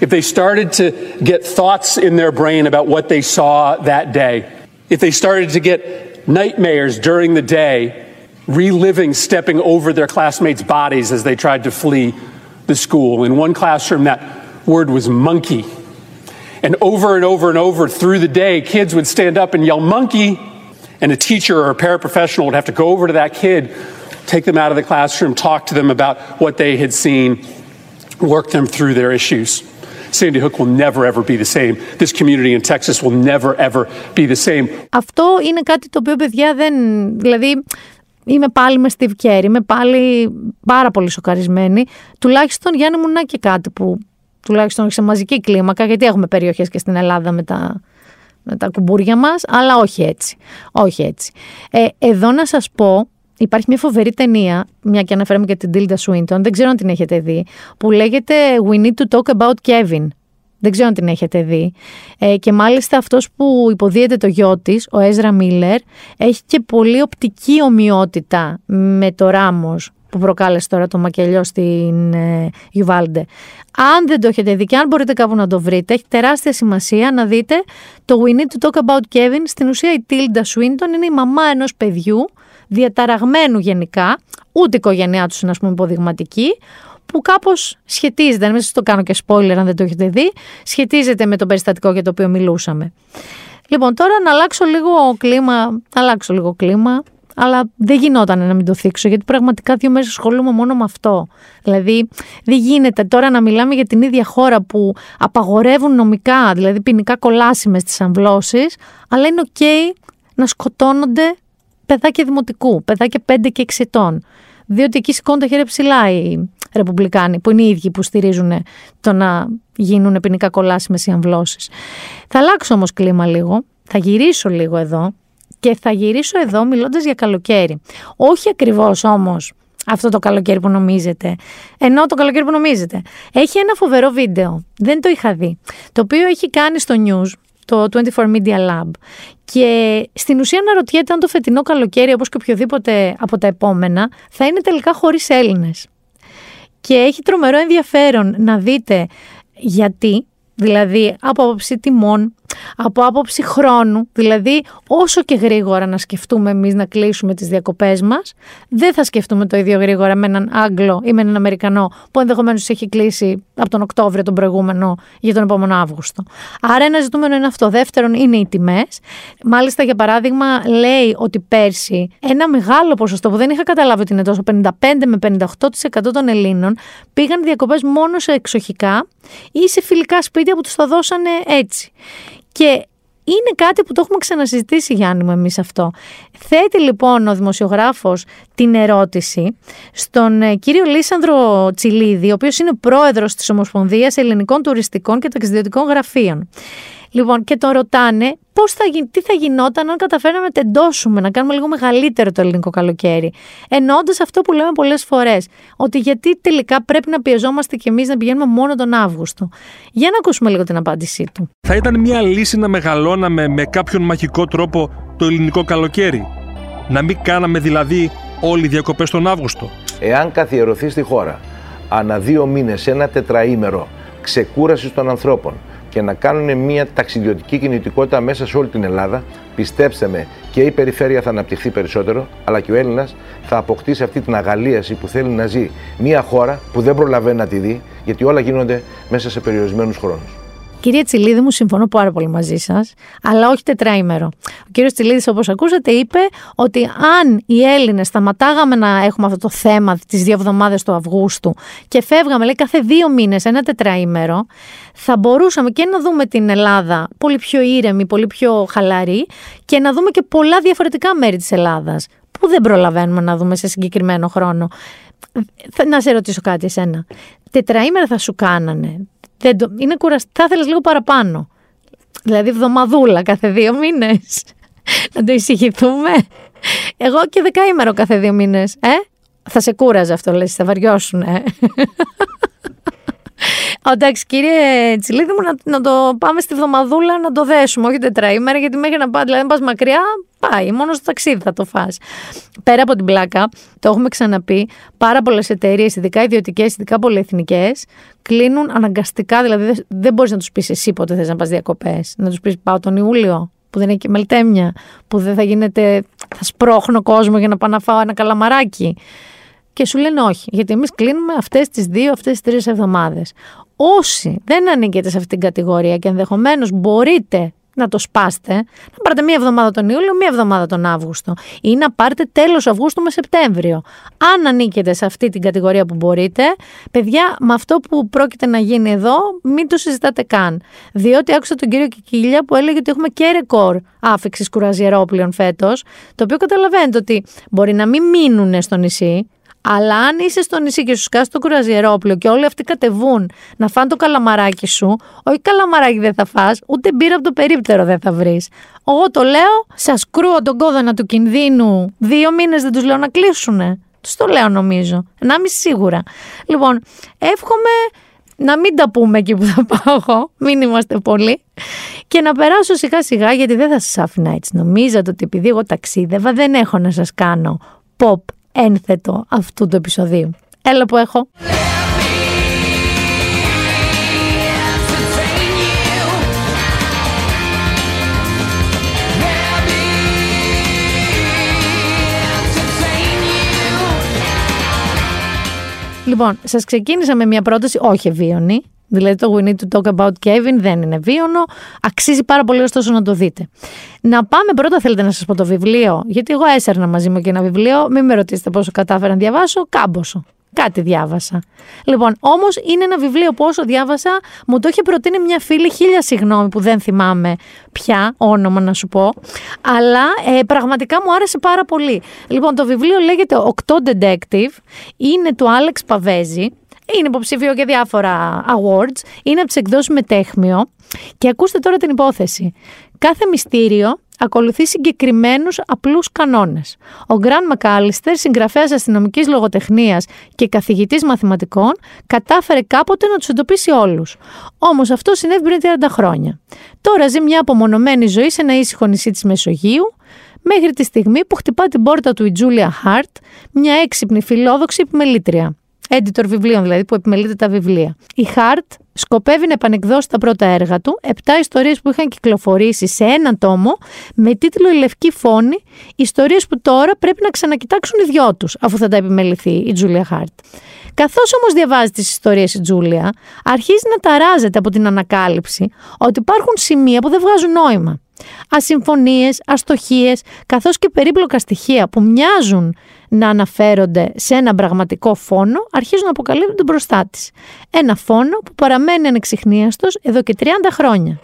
If they started to get thoughts in their brain about what they saw that day, if they started to get nightmares during the day, reliving stepping over their classmates' bodies as they tried to flee the school. In one classroom, that word was monkey. And over and over and over through the day, kids would stand up and yell, monkey. And a teacher or a paraprofessional would have to go over to that kid, take them out of the classroom, talk to them about what they had seen, work them through their issues. Sandy Hook will never ever be the same. This community in Texas will never ever be the same. Αυτό είναι κάτι το οποίο, παιδιά, δεν. Δηλαδή, είμαι πάλι με Steve Kerr, είμαι πάλι πάρα πολύ σοκαρισμένη. Τουλάχιστον, Γιάννη μου, να και κάτι που τουλάχιστον σε μαζική κλίμακα, γιατί έχουμε περιοχές και στην Ελλάδα με τα, με τα κουμπούρια μας, αλλά όχι έτσι. Όχι έτσι. Ε, εδώ να σας πω, υπάρχει μια φοβερή ταινία, μια και αναφέραμε και την Tilda Swinton, δεν ξέρω αν την έχετε δει, που λέγεται We Need to Talk About Kevin. Δεν ξέρω αν την έχετε δει. Ε, και μάλιστα αυτός που υποδίεται το γιο της, ο Έζρα Μίλλερ, έχει και πολύ οπτική ομοιότητα με το Ράμος που προκάλεσε τώρα το μακελιό στην ε, Γιουβάλντε. Αν δεν το έχετε δει και αν μπορείτε κάπου να το βρείτε, έχει τεράστια σημασία να δείτε το We Need to Talk About Kevin. Στην ουσία η Tilda Swinton είναι η μαμά ενός παιδιού, διαταραγμένου γενικά, ούτε η οικογένειά τους είναι ας πούμε υποδειγματική, που κάπως σχετίζεται, δεν σα το κάνω και spoiler αν δεν το έχετε δει, σχετίζεται με το περιστατικό για το οποίο μιλούσαμε. Λοιπόν, τώρα να αλλάξω λίγο κλίμα, να αλλάξω λίγο κλίμα, αλλά δεν γινόταν να μην το θίξω, γιατί πραγματικά δύο μέρες ασχολούμαι μόνο με αυτό. Δηλαδή, δεν γίνεται τώρα να μιλάμε για την ίδια χώρα που απαγορεύουν νομικά, δηλαδή ποινικά κολάσιμε τι αμβλώσεις, αλλά είναι OK να σκοτώνονται παιδάκια δημοτικού, παιδάκια 5 και 6 ετών. Διότι εκεί σηκώνουν τα χέρια ψηλά οι Ρεπουμπλικάνοι, που είναι οι ίδιοι που στηρίζουν το να γίνουν ποινικά κολάσιμες οι αμβλώσεις. Θα αλλάξω όμως κλίμα λίγο, θα γυρίσω λίγο εδώ και θα γυρίσω εδώ μιλώντας για καλοκαίρι. Όχι ακριβώς όμως αυτό το καλοκαίρι που νομίζετε. Ενώ το καλοκαίρι που νομίζετε. Έχει ένα φοβερό βίντεο. Δεν το είχα δει. Το οποίο έχει κάνει στο news το 24 Media Lab. Και στην ουσία αναρωτιέται αν το φετινό καλοκαίρι, όπως και οποιοδήποτε από τα επόμενα, θα είναι τελικά χωρίς Έλληνες. Και έχει τρομερό ενδιαφέρον να δείτε γιατί Δηλαδή από άποψη τιμών, από άποψη χρόνου, δηλαδή όσο και γρήγορα να σκεφτούμε εμείς να κλείσουμε τις διακοπές μας, δεν θα σκεφτούμε το ίδιο γρήγορα με έναν Άγγλο ή με έναν Αμερικανό που ενδεχομένως έχει κλείσει από τον Οκτώβριο τον προηγούμενο για τον επόμενο Αύγουστο. Άρα ένα ζητούμενο είναι αυτό. Δεύτερον είναι οι τιμές. Μάλιστα για παράδειγμα λέει ότι πέρσι ένα μεγάλο ποσοστό που δεν είχα καταλάβει ότι είναι τόσο 55 με 58% των Ελλήνων πήγαν διακοπές μόνο σε εξοχικά ή σε φιλικά σπίτια που τους τα δώσανε έτσι. Και είναι κάτι που το έχουμε ξανασυζητήσει Γιάννη μου εμείς αυτό. Θέτει λοιπόν ο δημοσιογράφος την ερώτηση στον ε, κύριο Λίσανδρο Τσιλίδη, ο οποίος είναι πρόεδρος της Ομοσπονδίας Ελληνικών Τουριστικών και Ταξιδιωτικών Γραφείων. Λοιπόν, και τον ρωτάνε πώς θα, τι θα γινόταν αν καταφέραμε να τεντώσουμε, να κάνουμε λίγο μεγαλύτερο το ελληνικό καλοκαίρι. Εννοώντας αυτό που λέμε πολλές φορές, ότι γιατί τελικά πρέπει να πιεζόμαστε κι εμείς να πηγαίνουμε μόνο τον Αύγουστο. Για να ακούσουμε λίγο την απάντησή του. Θα ήταν μια λύση να μεγαλώναμε με κάποιον μαγικό τρόπο το ελληνικό καλοκαίρι; Να μην κάναμε δηλαδή όλοι οι διακοπές τον Αύγουστο; Εάν καθιερωθεί στη χώρα ανά δύο μήνες ένα τετραήμερο ξεκούρασης των ανθρώπων και να κάνουν μια ταξιδιωτική κινητικότητα μέσα σε όλη την Ελλάδα. Πιστέψτε με, και η περιφέρεια θα αναπτυχθεί περισσότερο, αλλά και ο Έλληνας θα αποκτήσει αυτή την αγαλίαση που θέλει να ζει μια χώρα που δεν προλαβαίνει να τη δει, γιατί όλα γίνονται μέσα σε περιορισμένους χρόνους. Κύριε Τσιλίδη, μου συμφωνώ πάρα πολύ μαζί σας, αλλά όχι τετράημερο. Ο κύριος Τσιλίδης, όπως ακούσατε, είπε ότι αν οι Έλληνες σταματάγαμε να έχουμε αυτό το θέμα τις δύο εβδομάδες του Αυγούστου και φεύγαμε, λέει, κάθε δύο μήνες ένα τετραήμερο, θα μπορούσαμε και να δούμε την Ελλάδα πολύ πιο ήρεμη, πολύ πιο χαλαρή και να δούμε και πολλά διαφορετικά μέρη της Ελλάδας που δεν προλαβαίνουμε να δούμε σε συγκεκριμένο χρόνο; Να σε ρωτήσω κάτι εσένα. Τετραήμερα θα σου κάνανε δεν το, είναι κουραστικό. Θα ήθελες λίγο παραπάνω. Δηλαδή, εβδομαδούλα κάθε δύο μήνες. να το εισηγηθούμε. Εγώ και δεκαήμερο κάθε δύο μήνες. Ε; Θα σε κούραζε αυτό, λες, θα βαριώσουν. Ε; Εντάξει, κύριε Τσιλίδη μου, να, να, το πάμε στη βδομαδούλα να το δέσουμε, όχι τετραήμερα, γιατί μέχρι να πάει, δηλαδή, πας μακριά, πάει. Μόνος στο ταξίδι θα το φας. Πέρα από την πλάκα, το έχουμε ξαναπεί, πάρα πολλές εταιρείες, ειδικά ιδιωτικές, ειδικά πολυεθνικές, κλείνουν αναγκαστικά. Δηλαδή, δεν μπορείς να τους πεις εσύ πότε θες να πας διακοπές. Να τους πεις πάω τον Ιούλιο, που δεν έχει και μελτέμια, που δεν θα γίνεται. θα σπρώχνω κόσμο για να πάω να φάω ένα καλαμαράκι και σου λένε όχι, γιατί εμείς κλείνουμε αυτές τις δύο, αυτές τις τρεις εβδομάδες. Όσοι δεν ανήκετε σε αυτήν την κατηγορία και ενδεχομένως μπορείτε να το σπάστε, να πάρετε μία εβδομάδα τον Ιούλιο, μία εβδομάδα τον Αύγουστο ή να πάρετε τέλος Αυγούστου με Σεπτέμβριο. Αν ανήκετε σε αυτή την κατηγορία που μπορείτε, παιδιά, με αυτό που πρόκειται να γίνει εδώ, μην το συζητάτε καν. Διότι άκουσα τον κύριο Κικίλια που έλεγε ότι έχουμε και ρεκόρ άφηξης κουραζιερόπλων φέτος, το οποίο καταλαβαίνετε ότι μπορεί να μην μείνουν στο νησί, αλλά αν είσαι στο νησί και σου σκάσει το κουραζιερόπλαιο και όλοι αυτοί κατεβούν να φάνε το καλαμαράκι σου, όχι καλαμαράκι δεν θα φας, ούτε μπύρα από το περίπτερο δεν θα βρεις. Εγώ το λέω, σας κρούω τον κόδωνα του κινδύνου. Δύο μήνες δεν τους λέω να κλείσουνε. Τους το λέω νομίζω. Να μην σίγουρα. Λοιπόν, εύχομαι να μην τα πούμε εκεί που θα πάω εγώ, μην είμαστε πολλοί. Και να περάσω σιγά σιγά γιατί δεν θα σας άφηνα έτσι. Νομίζατε ότι επειδή εγώ ταξίδευα δεν έχω να σας κάνω pop ένθετο αυτού του επεισοδίου. Έλα που έχω. Λοιπόν, σας ξεκίνησα με μια πρόταση, όχι ευίωνη. Δηλαδή το We Need to Talk About Kevin δεν είναι βίωνο. Αξίζει πάρα πολύ ωστόσο να το δείτε. Να πάμε πρώτα, θέλετε να σας πω το βιβλίο; Γιατί εγώ έσαιρνα μαζί μου και ένα βιβλίο. Μην με ρωτήσετε πόσο κατάφερα να διαβάσω. Κάμποσο. Κάτι διάβασα. Λοιπόν, όμως είναι ένα βιβλίο που όσο διάβασα, μου το είχε προτείνει μια φίλη, χίλια συγγνώμη που δεν θυμάμαι πια όνομα να σου πω. Αλλά ε, πραγματικά μου άρεσε πάρα πολύ. Λοιπόν, το βιβλίο λέγεται Οκτώ Detective. Είναι του Άλεξ Παβέζη. Είναι υποψήφιο και διάφορα awards. Είναι από τις εκδόσεις Μετέχμιο. Και ακούστε τώρα την υπόθεση. Κάθε μυστήριο ακολουθεί συγκεκριμένους απλούς κανόνες. Ο Γκραν Μακάλιστερ, συγγραφέας αστυνομικής λογοτεχνίας και καθηγητής μαθηματικών, κατάφερε κάποτε να τους εντοπίσει όλους. Όμως αυτό συνέβη πριν 30 χρόνια. Τώρα ζει μια απομονωμένη ζωή σε ένα ήσυχο νησί της Μεσογείου, μέχρι τη στιγμή που χτυπά την πόρτα του η Τζούλια Χάρτ, μια έξυπνη φιλόδοξη επιμελήτρια editor βιβλίων δηλαδή, που επιμελείται τα βιβλία. Η Χάρτ σκοπεύει να επανεκδώσει τα πρώτα έργα του, επτά ιστορίες που είχαν κυκλοφορήσει σε έναν τόμο, με τίτλο Η Λευκή Φόνη, ιστορίες που τώρα πρέπει να ξανακοιτάξουν οι δυο τους, αφού θα τα επιμεληθεί η Τζούλια Χάρτ. Καθώς όμως διαβάζει τις ιστορίες η Τζούλια, αρχίζει να ταράζεται από την ανακάλυψη ότι υπάρχουν σημεία που δεν βγάζουν νόημα. Ασυμφωνίες, αστοχίες, καθώς και περίπλοκα στοιχεία που μοιάζουν να αναφέρονται σε ένα πραγματικό φόνο, αρχίζουν να αποκαλύπτουν μπροστά της. Ένα φόνο που παραμένει ανεξιχνίαστος εδώ και 30 χρόνια.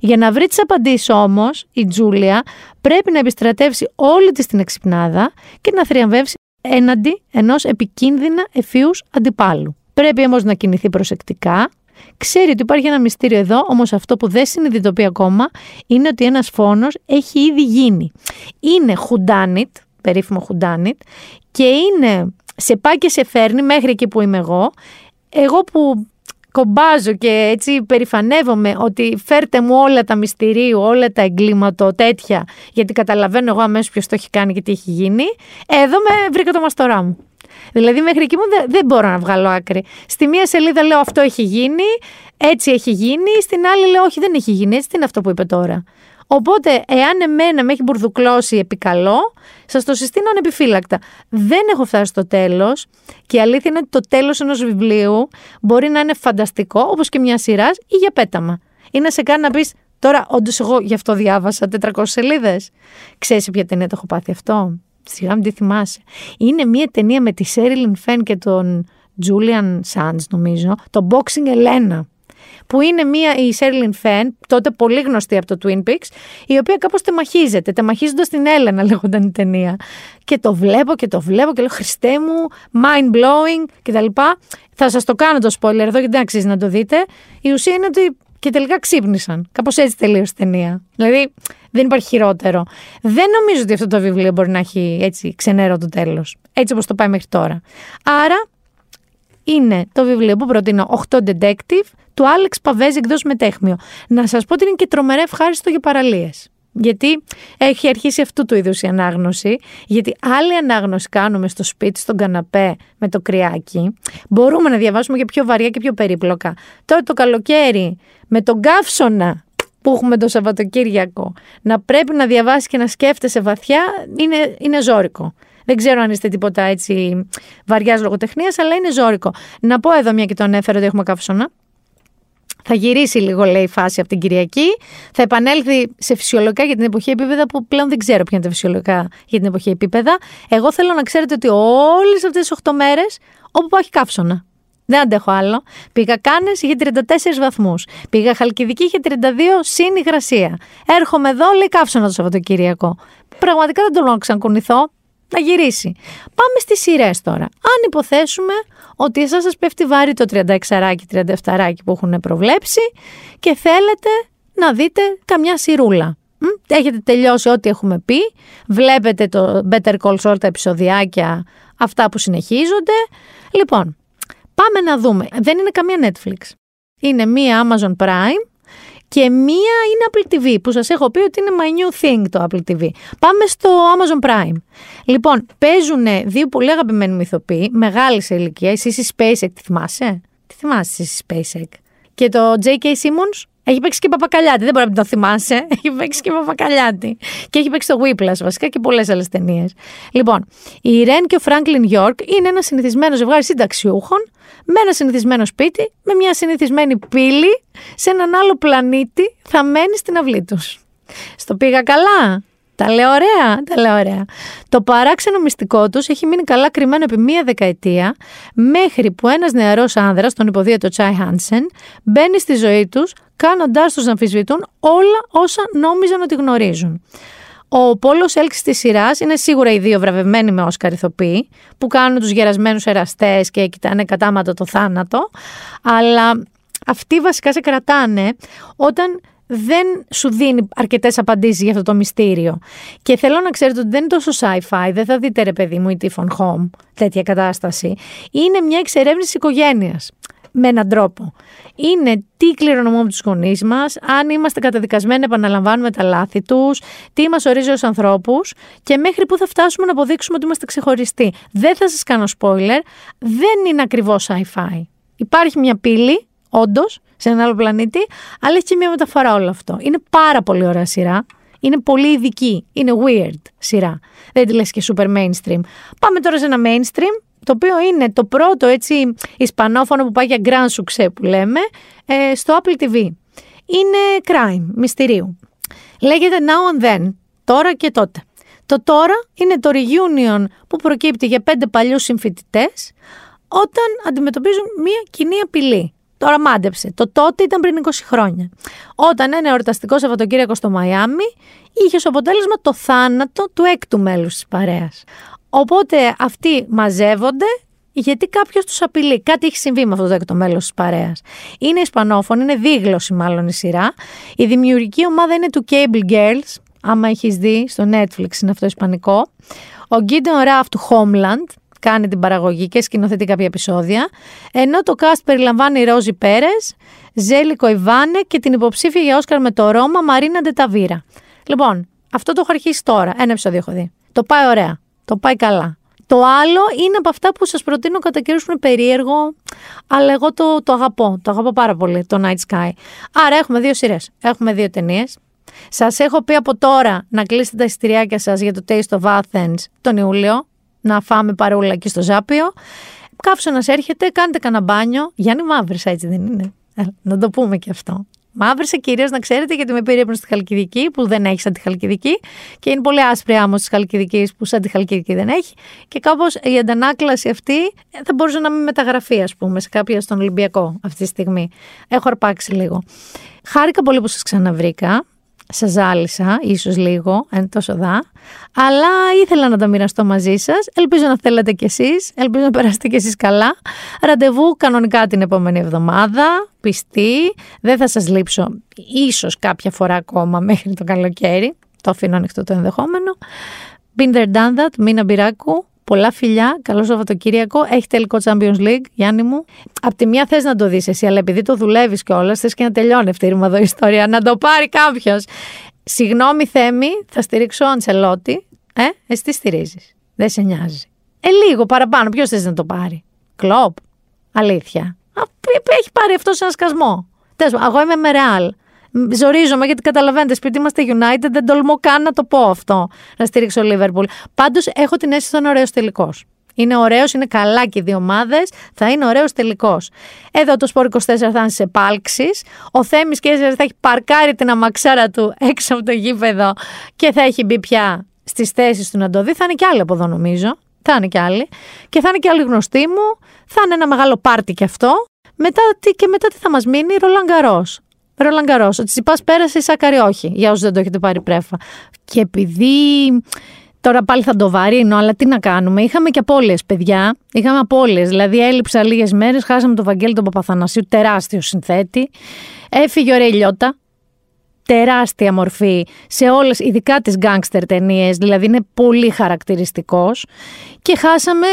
Για να βρει τις απαντήσεις όμως, η Τζούλια πρέπει να επιστρατεύσει όλη της την εξυπνάδα και να θριαμβεύσει έναντι ενός επικίνδυνα εφίους αντιπάλου. Πρέπει όμως να κινηθεί προσεκτικά, Ξέρει ότι υπάρχει ένα μυστήριο εδώ, όμως αυτό που δεν συνειδητοποιεί ακόμα είναι ότι ένας φόνος έχει ήδη γίνει. Είναι χουντάνιτ, περίφημο χουντάνιτ, και είναι σε πάει και σε φέρνει μέχρι εκεί που είμαι εγώ. Εγώ που κομπάζω και έτσι περηφανεύομαι ότι φέρτε μου όλα τα μυστηρίου, όλα τα εγκλήματα, τέτοια, γιατί καταλαβαίνω εγώ αμέσως ποιος το έχει κάνει και τι έχει γίνει. Εδώ με βρήκα το μαστορά μου. Δηλαδή μέχρι εκεί μου δεν, δεν μπορώ να βγάλω άκρη. Στη μία σελίδα λέω αυτό έχει γίνει, έτσι έχει γίνει, στην άλλη λέω όχι δεν έχει γίνει, έτσι τι είναι αυτό που είπε τώρα. Οπότε, εάν εμένα με έχει μπουρδουκλώσει επικαλώ, σας το συστήνω ανεπιφύλακτα. Δεν έχω φτάσει στο τέλος και η αλήθεια είναι ότι το τέλος ενός βιβλίου μπορεί να είναι φανταστικό, όπως και μια σειρά, ή για πέταμα. Ή να σε κάνει να πεις, τώρα όντως εγώ γι' αυτό διάβασα 400 σελίδες. Ξέρεις ποια ταινία το έχω πάθει αυτό; Σιγά μην τη θυμάσαι. Είναι μια ταινία με τη Σέριλιν Φεν και τον Τζούλιαν Σάντ, νομίζω. Το Boxing Elena που είναι μία η Σέρλιν Φεν, τότε πολύ γνωστή από το Twin Peaks, η οποία κάπως τεμαχίζεται, τεμαχίζοντας την Έλενα λέγονταν η ταινία. Και το βλέπω και το βλέπω και λέω Χριστέ μου, mind blowing κτλ. Θα σας το κάνω το spoiler εδώ γιατί δεν αξίζει να το δείτε. Η ουσία είναι ότι και τελικά ξύπνησαν. Κάπως έτσι τελείωσε η ταινία. Δηλαδή δεν υπάρχει χειρότερο. Δεν νομίζω ότι αυτό το βιβλίο μπορεί να έχει έτσι ξενέρο το τέλος. Έτσι όπως το πάει μέχρι τώρα. Άρα είναι το βιβλίο που προτείνω 8 Detective του Άλεξ Παβέζη εκδός Μετέχμιο. Να σας πω ότι είναι και τρομερά ευχάριστο για παραλίες. Γιατί έχει αρχίσει αυτού του είδους η ανάγνωση. Γιατί άλλη ανάγνωση κάνουμε στο σπίτι, στον καναπέ με το κρυάκι. Μπορούμε να διαβάσουμε και πιο βαριά και πιο περίπλοκα. Τώρα το καλοκαίρι με τον καύσωνα που έχουμε το Σαββατοκύριακο να πρέπει να διαβάσει και να σκέφτεσαι βαθιά είναι, είναι ζώρικο. Δεν ξέρω αν είστε τίποτα έτσι βαριάς λογοτεχνίας, αλλά είναι ζώρικο. Να πω εδώ, μια και το ανέφερα ότι έχουμε καύσωνα. Θα γυρίσει λίγο, λέει, η φάση από την Κυριακή. Θα επανέλθει σε φυσιολογικά για την εποχή επίπεδα που πλέον δεν ξέρω ποια είναι τα φυσιολογικά για την εποχή επίπεδα. Εγώ θέλω να ξέρετε ότι όλες αυτές τις 8 μέρες, όπου υπάρχει καύσωνα. Δεν αντέχω άλλο. Πήγα Κάνες, είχε 34 βαθμούς. Πήγα Χαλκιδική, είχε 32 συν υγρασία. Έρχομαι εδώ, λέει καύσωνα το Σαββατοκύριακο. Πραγματικά δεν τολμώ να ξανακουνηθώ. Να γυρίσει. Πάμε στις σειρές τώρα. Αν υποθέσουμε ότι εσάς σας πέφτει βάρη το 36-37 που έχουν προβλέψει και θέλετε να δείτε καμιά σιρούλα. Έχετε τελειώσει ό,τι έχουμε πει. Βλέπετε το Better Call Saul τα επεισοδιάκια αυτά που συνεχίζονται. Λοιπόν, πάμε να δούμε. Δεν είναι καμία Netflix. Είναι μία Amazon Prime και μία είναι Apple TV που σας έχω πει ότι είναι my new thing το Apple TV. Πάμε στο Amazon Prime. Λοιπόν, παίζουν δύο πολύ αγαπημένοι μυθοποιοί, μεγάλη σε ηλικία. Εσύ η SpaceX, τη θυμάσαι; Τι θυμάσαι εσύ SpaceX? Και το J.K. Simmons; Έχει παίξει και Παπακαλιάτη. Δεν μπορεί να μην το θυμάσαι. Έχει παίξει και Παπακαλιάτη. Και έχει παίξει το Whiplash βασικά και πολλές άλλες ταινίες. Λοιπόν, η Ρεν και ο Φράγκλιν Γιόρκ είναι ένα συνηθισμένο ζευγάρι συνταξιούχων με ένα συνηθισμένο σπίτι, με μια συνηθισμένη πύλη σε έναν άλλο πλανήτη θα μένει στην αυλή τους. Στο πήγα καλά; Τα λέω ωραία, τα λέω ωραία. Το παράξενο μυστικό τους έχει μείνει καλά κρυμμένο επί μία δεκαετία, μέχρι που ένας νεαρός άνδρας, τον υποδίαιτο Τσάι Χάνσεν, μπαίνει στη ζωή τους, κάνοντάς τους να αμφισβητούν όλα όσα νόμιζαν ότι γνωρίζουν. Ο Πόλο Έλξη της σειράς είναι σίγουρα οι δύο βραβευμένοι με Όσκαρ ηθοποιοί, που κάνουν τους γερασμένους εραστές και κοιτάνε κατάματο το θάνατο. Αλλά αυτοί βασικά σε κρατάνε όταν δεν σου δίνει αρκετές απαντήσεις για αυτό το μυστήριο. Και θέλω να ξέρετε ότι δεν είναι τόσο sci-fi, δεν θα δείτε ρε παιδί μου η Tiffon Home, τέτοια κατάσταση. Είναι μια εξερεύνηση οικογένειας. Με έναν τρόπο. Είναι τι κληρονομούμε τους γονείς μας, αν είμαστε καταδικασμένοι να επαναλαμβάνουμε τα λάθη τους, τι μας ορίζει ως ανθρώπους και μέχρι πού θα φτάσουμε να αποδείξουμε ότι είμαστε ξεχωριστοί. Δεν θα σας κάνω spoiler, δεν είναι ακριβώς sci-fi. Υπάρχει μια πύλη, όντως, σε έναν άλλο πλανήτη, αλλά έχει και μια μεταφορά όλο αυτό. Είναι πάρα πολύ ωραία σειρά. Είναι πολύ ειδική. Είναι weird σειρά. Δεν τη λες και super mainstream. Πάμε τώρα σε ένα mainstream, το οποίο είναι το πρώτο έτσι ισπανόφωνο που πάει για grand success που λέμε, ε, στο Apple TV. Είναι crime, μυστηρίου. Λέγεται Now and Then, τώρα και τότε. Το τώρα είναι το reunion που προκύπτει για πέντε παλιούς συμφοιτητές όταν αντιμετωπίζουν μια κοινή απειλή. Τώρα μάντεψε. Το τότε ήταν πριν 20 χρόνια. Όταν ένα εορταστικό Σαββατοκύριακο στο Μαϊάμι είχε ως αποτέλεσμα το θάνατο του έκτου μέλους της παρέας. Οπότε αυτοί μαζεύονται γιατί κάποιος τους απειλεί. Κάτι έχει συμβεί με αυτό το έκτο μέλος της παρέας. Είναι Ισπανόφωνη, είναι δίγλωση μάλλον η σειρά. Η δημιουργική ομάδα είναι του Cable Girls. Άμα έχεις δει στο Netflix, είναι αυτό Ισπανικό. Ο Gideon Raff του Homeland, κάνει την παραγωγή και σκηνοθετεί κάποια επεισόδια. Ενώ το cast περιλαμβάνει Ρόζι Πέρες, Ζέλικο Ιβάνε και την υποψήφια για Όσκαρ με το Ρώμα Μαρίνα Ντεταβίρα. Λοιπόν, αυτό το έχω αρχίσει τώρα. Ένα επεισόδιο έχω δει. Το πάει ωραία. Το πάει καλά. Το άλλο είναι από αυτά που σας προτείνω κατά καιρούς που είναι περίεργο, αλλά εγώ το, το αγαπώ. Το αγαπώ πάρα πολύ, το Night Sky. Άρα έχουμε δύο σειρές. Έχουμε δύο ταινίες. Σας έχω πει από τώρα να κλείσετε τα εισιτηριάκια σας για το Taste of Athens τον Ιούλιο να φάμε παρούλα εκεί στο Ζάπιο. Καύσωνα έρχεται, κάντε κανένα μπάνιο. Γιάννη Μαύρησα, έτσι δεν είναι. Ε, να το πούμε και αυτό. Μαύρησα κυρίως να ξέρετε γιατί με πήρε στη Χαλκιδική, που δεν έχεις σαν τη Χαλκιδική. Και είναι πολύ άσπρη άμμος της Χαλκιδικής, που σαν τη Χαλκιδική δεν έχει. Και κάπως η αντανάκλαση αυτή θα μπορούσε να μην μεταγραφεί, ας πούμε, σε κάποια στον Ολυμπιακό αυτή τη στιγμή. Έχω αρπάξει λίγο. Χάρηκα πολύ που σας ξαναβρήκα σας ζάλισα, ίσως λίγο, εν τόσο δά, αλλά ήθελα να τα μοιραστώ μαζί σας. Ελπίζω να θέλετε κι εσείς, ελπίζω να περάσετε κι εσείς καλά. Ραντεβού κανονικά την επόμενη εβδομάδα, πιστή, δεν θα σας λείψω ίσως κάποια φορά ακόμα μέχρι το καλοκαίρι, το αφήνω ανοιχτό το ενδεχόμενο. Been there, done that, Μίνα Μπυράκου, Πολλά φιλιά, καλό Σαββατοκύριακο. Έχει τελικό Champions League, Γιάννη μου. Απ' τη μία θες να το δεις εσύ, αλλά επειδή το δουλεύεις κιόλας, θες και να τελειώνει αυτή η εδώ ιστορία, να το πάρει κάποιος. Συγγνώμη, Θέμη, θα στηρίξω Αντσελότη. Ε, εσύ τι στηρίζεις; Δεν σε νοιάζει. Ε, λίγο παραπάνω. Ποιος θες να το πάρει; Κλοπ. Αλήθεια. έχει πάρει αυτό ένα σκασμό. Τέλος εγώ είμαι με ρεάλ. Ζορίζομαι γιατί καταλαβαίνετε, σπίτι είμαστε United, δεν τολμώ καν να το πω αυτό. Να στηρίξω Liverpool. Πάντως έχω την αίσθηση ότι είναι ωραίος τελικός. Είναι ωραίος, είναι καλά και οι δύο ομάδες. Θα είναι ωραίος τελικός. Εδώ το Σπορ 24 θα είναι σε πάλξει. Ο Θέμης και θα έχει παρκάρει την αμαξάρα του έξω από το γήπεδο και θα έχει μπει πια στις θέσεις του να το δει. Θα είναι και άλλοι από εδώ, νομίζω. Θα είναι και άλλοι. Και θα είναι και άλλοι γνωστοί μου. Θα είναι ένα μεγάλο πάρτι κι αυτό. Μετά, και μετά τι θα μας μείνει, Ρολαγκαρό. Ρολαγκαρό. Ο Τσιπάς πέρασε, η Σάκαρη όχι, για όσους δεν το έχετε πάρει πρέφα. Και επειδή Τώρα πάλι θα το βαρύνω, αλλά τι να κάνουμε. Είχαμε και απώλειες, παιδιά. Είχαμε απώλειες. Δηλαδή, έλειψα λίγες μέρες, χάσαμε τον Βαγγέλη τον Παπαθανασίου, τεράστιο συνθέτη. Έφυγε ο Ρελιώτα, τεράστια μορφή σε όλες, ειδικά τις γκάγκστερ ταινίες, δηλαδή είναι πολύ χαρακτηριστικός. Και χάσαμε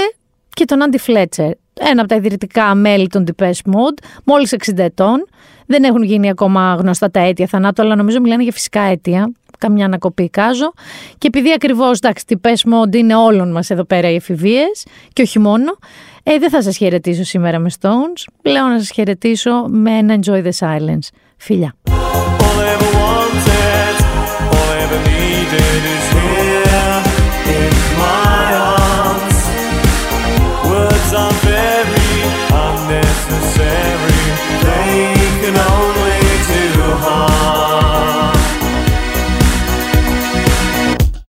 και τον Άντι Φλέτσερ, ένα από τα ιδρυτικά μέλη των Depeche Mode, μόλις 60 ετών. Δεν έχουν γίνει ακόμα γνωστά τα αίτια θανάτου, αλλά νομίζω μιλάνε για φυσικά αίτια καμιά ανακοπή κάζω. Και επειδή ακριβώς, εντάξει, τι πες μόντι είναι όλων μας εδώ πέρα οι εφηβείες και όχι μόνο, ε, δεν θα σας χαιρετήσω σήμερα με Stones. Λέω να σας χαιρετήσω με ένα Enjoy the Silence. Φιλιά.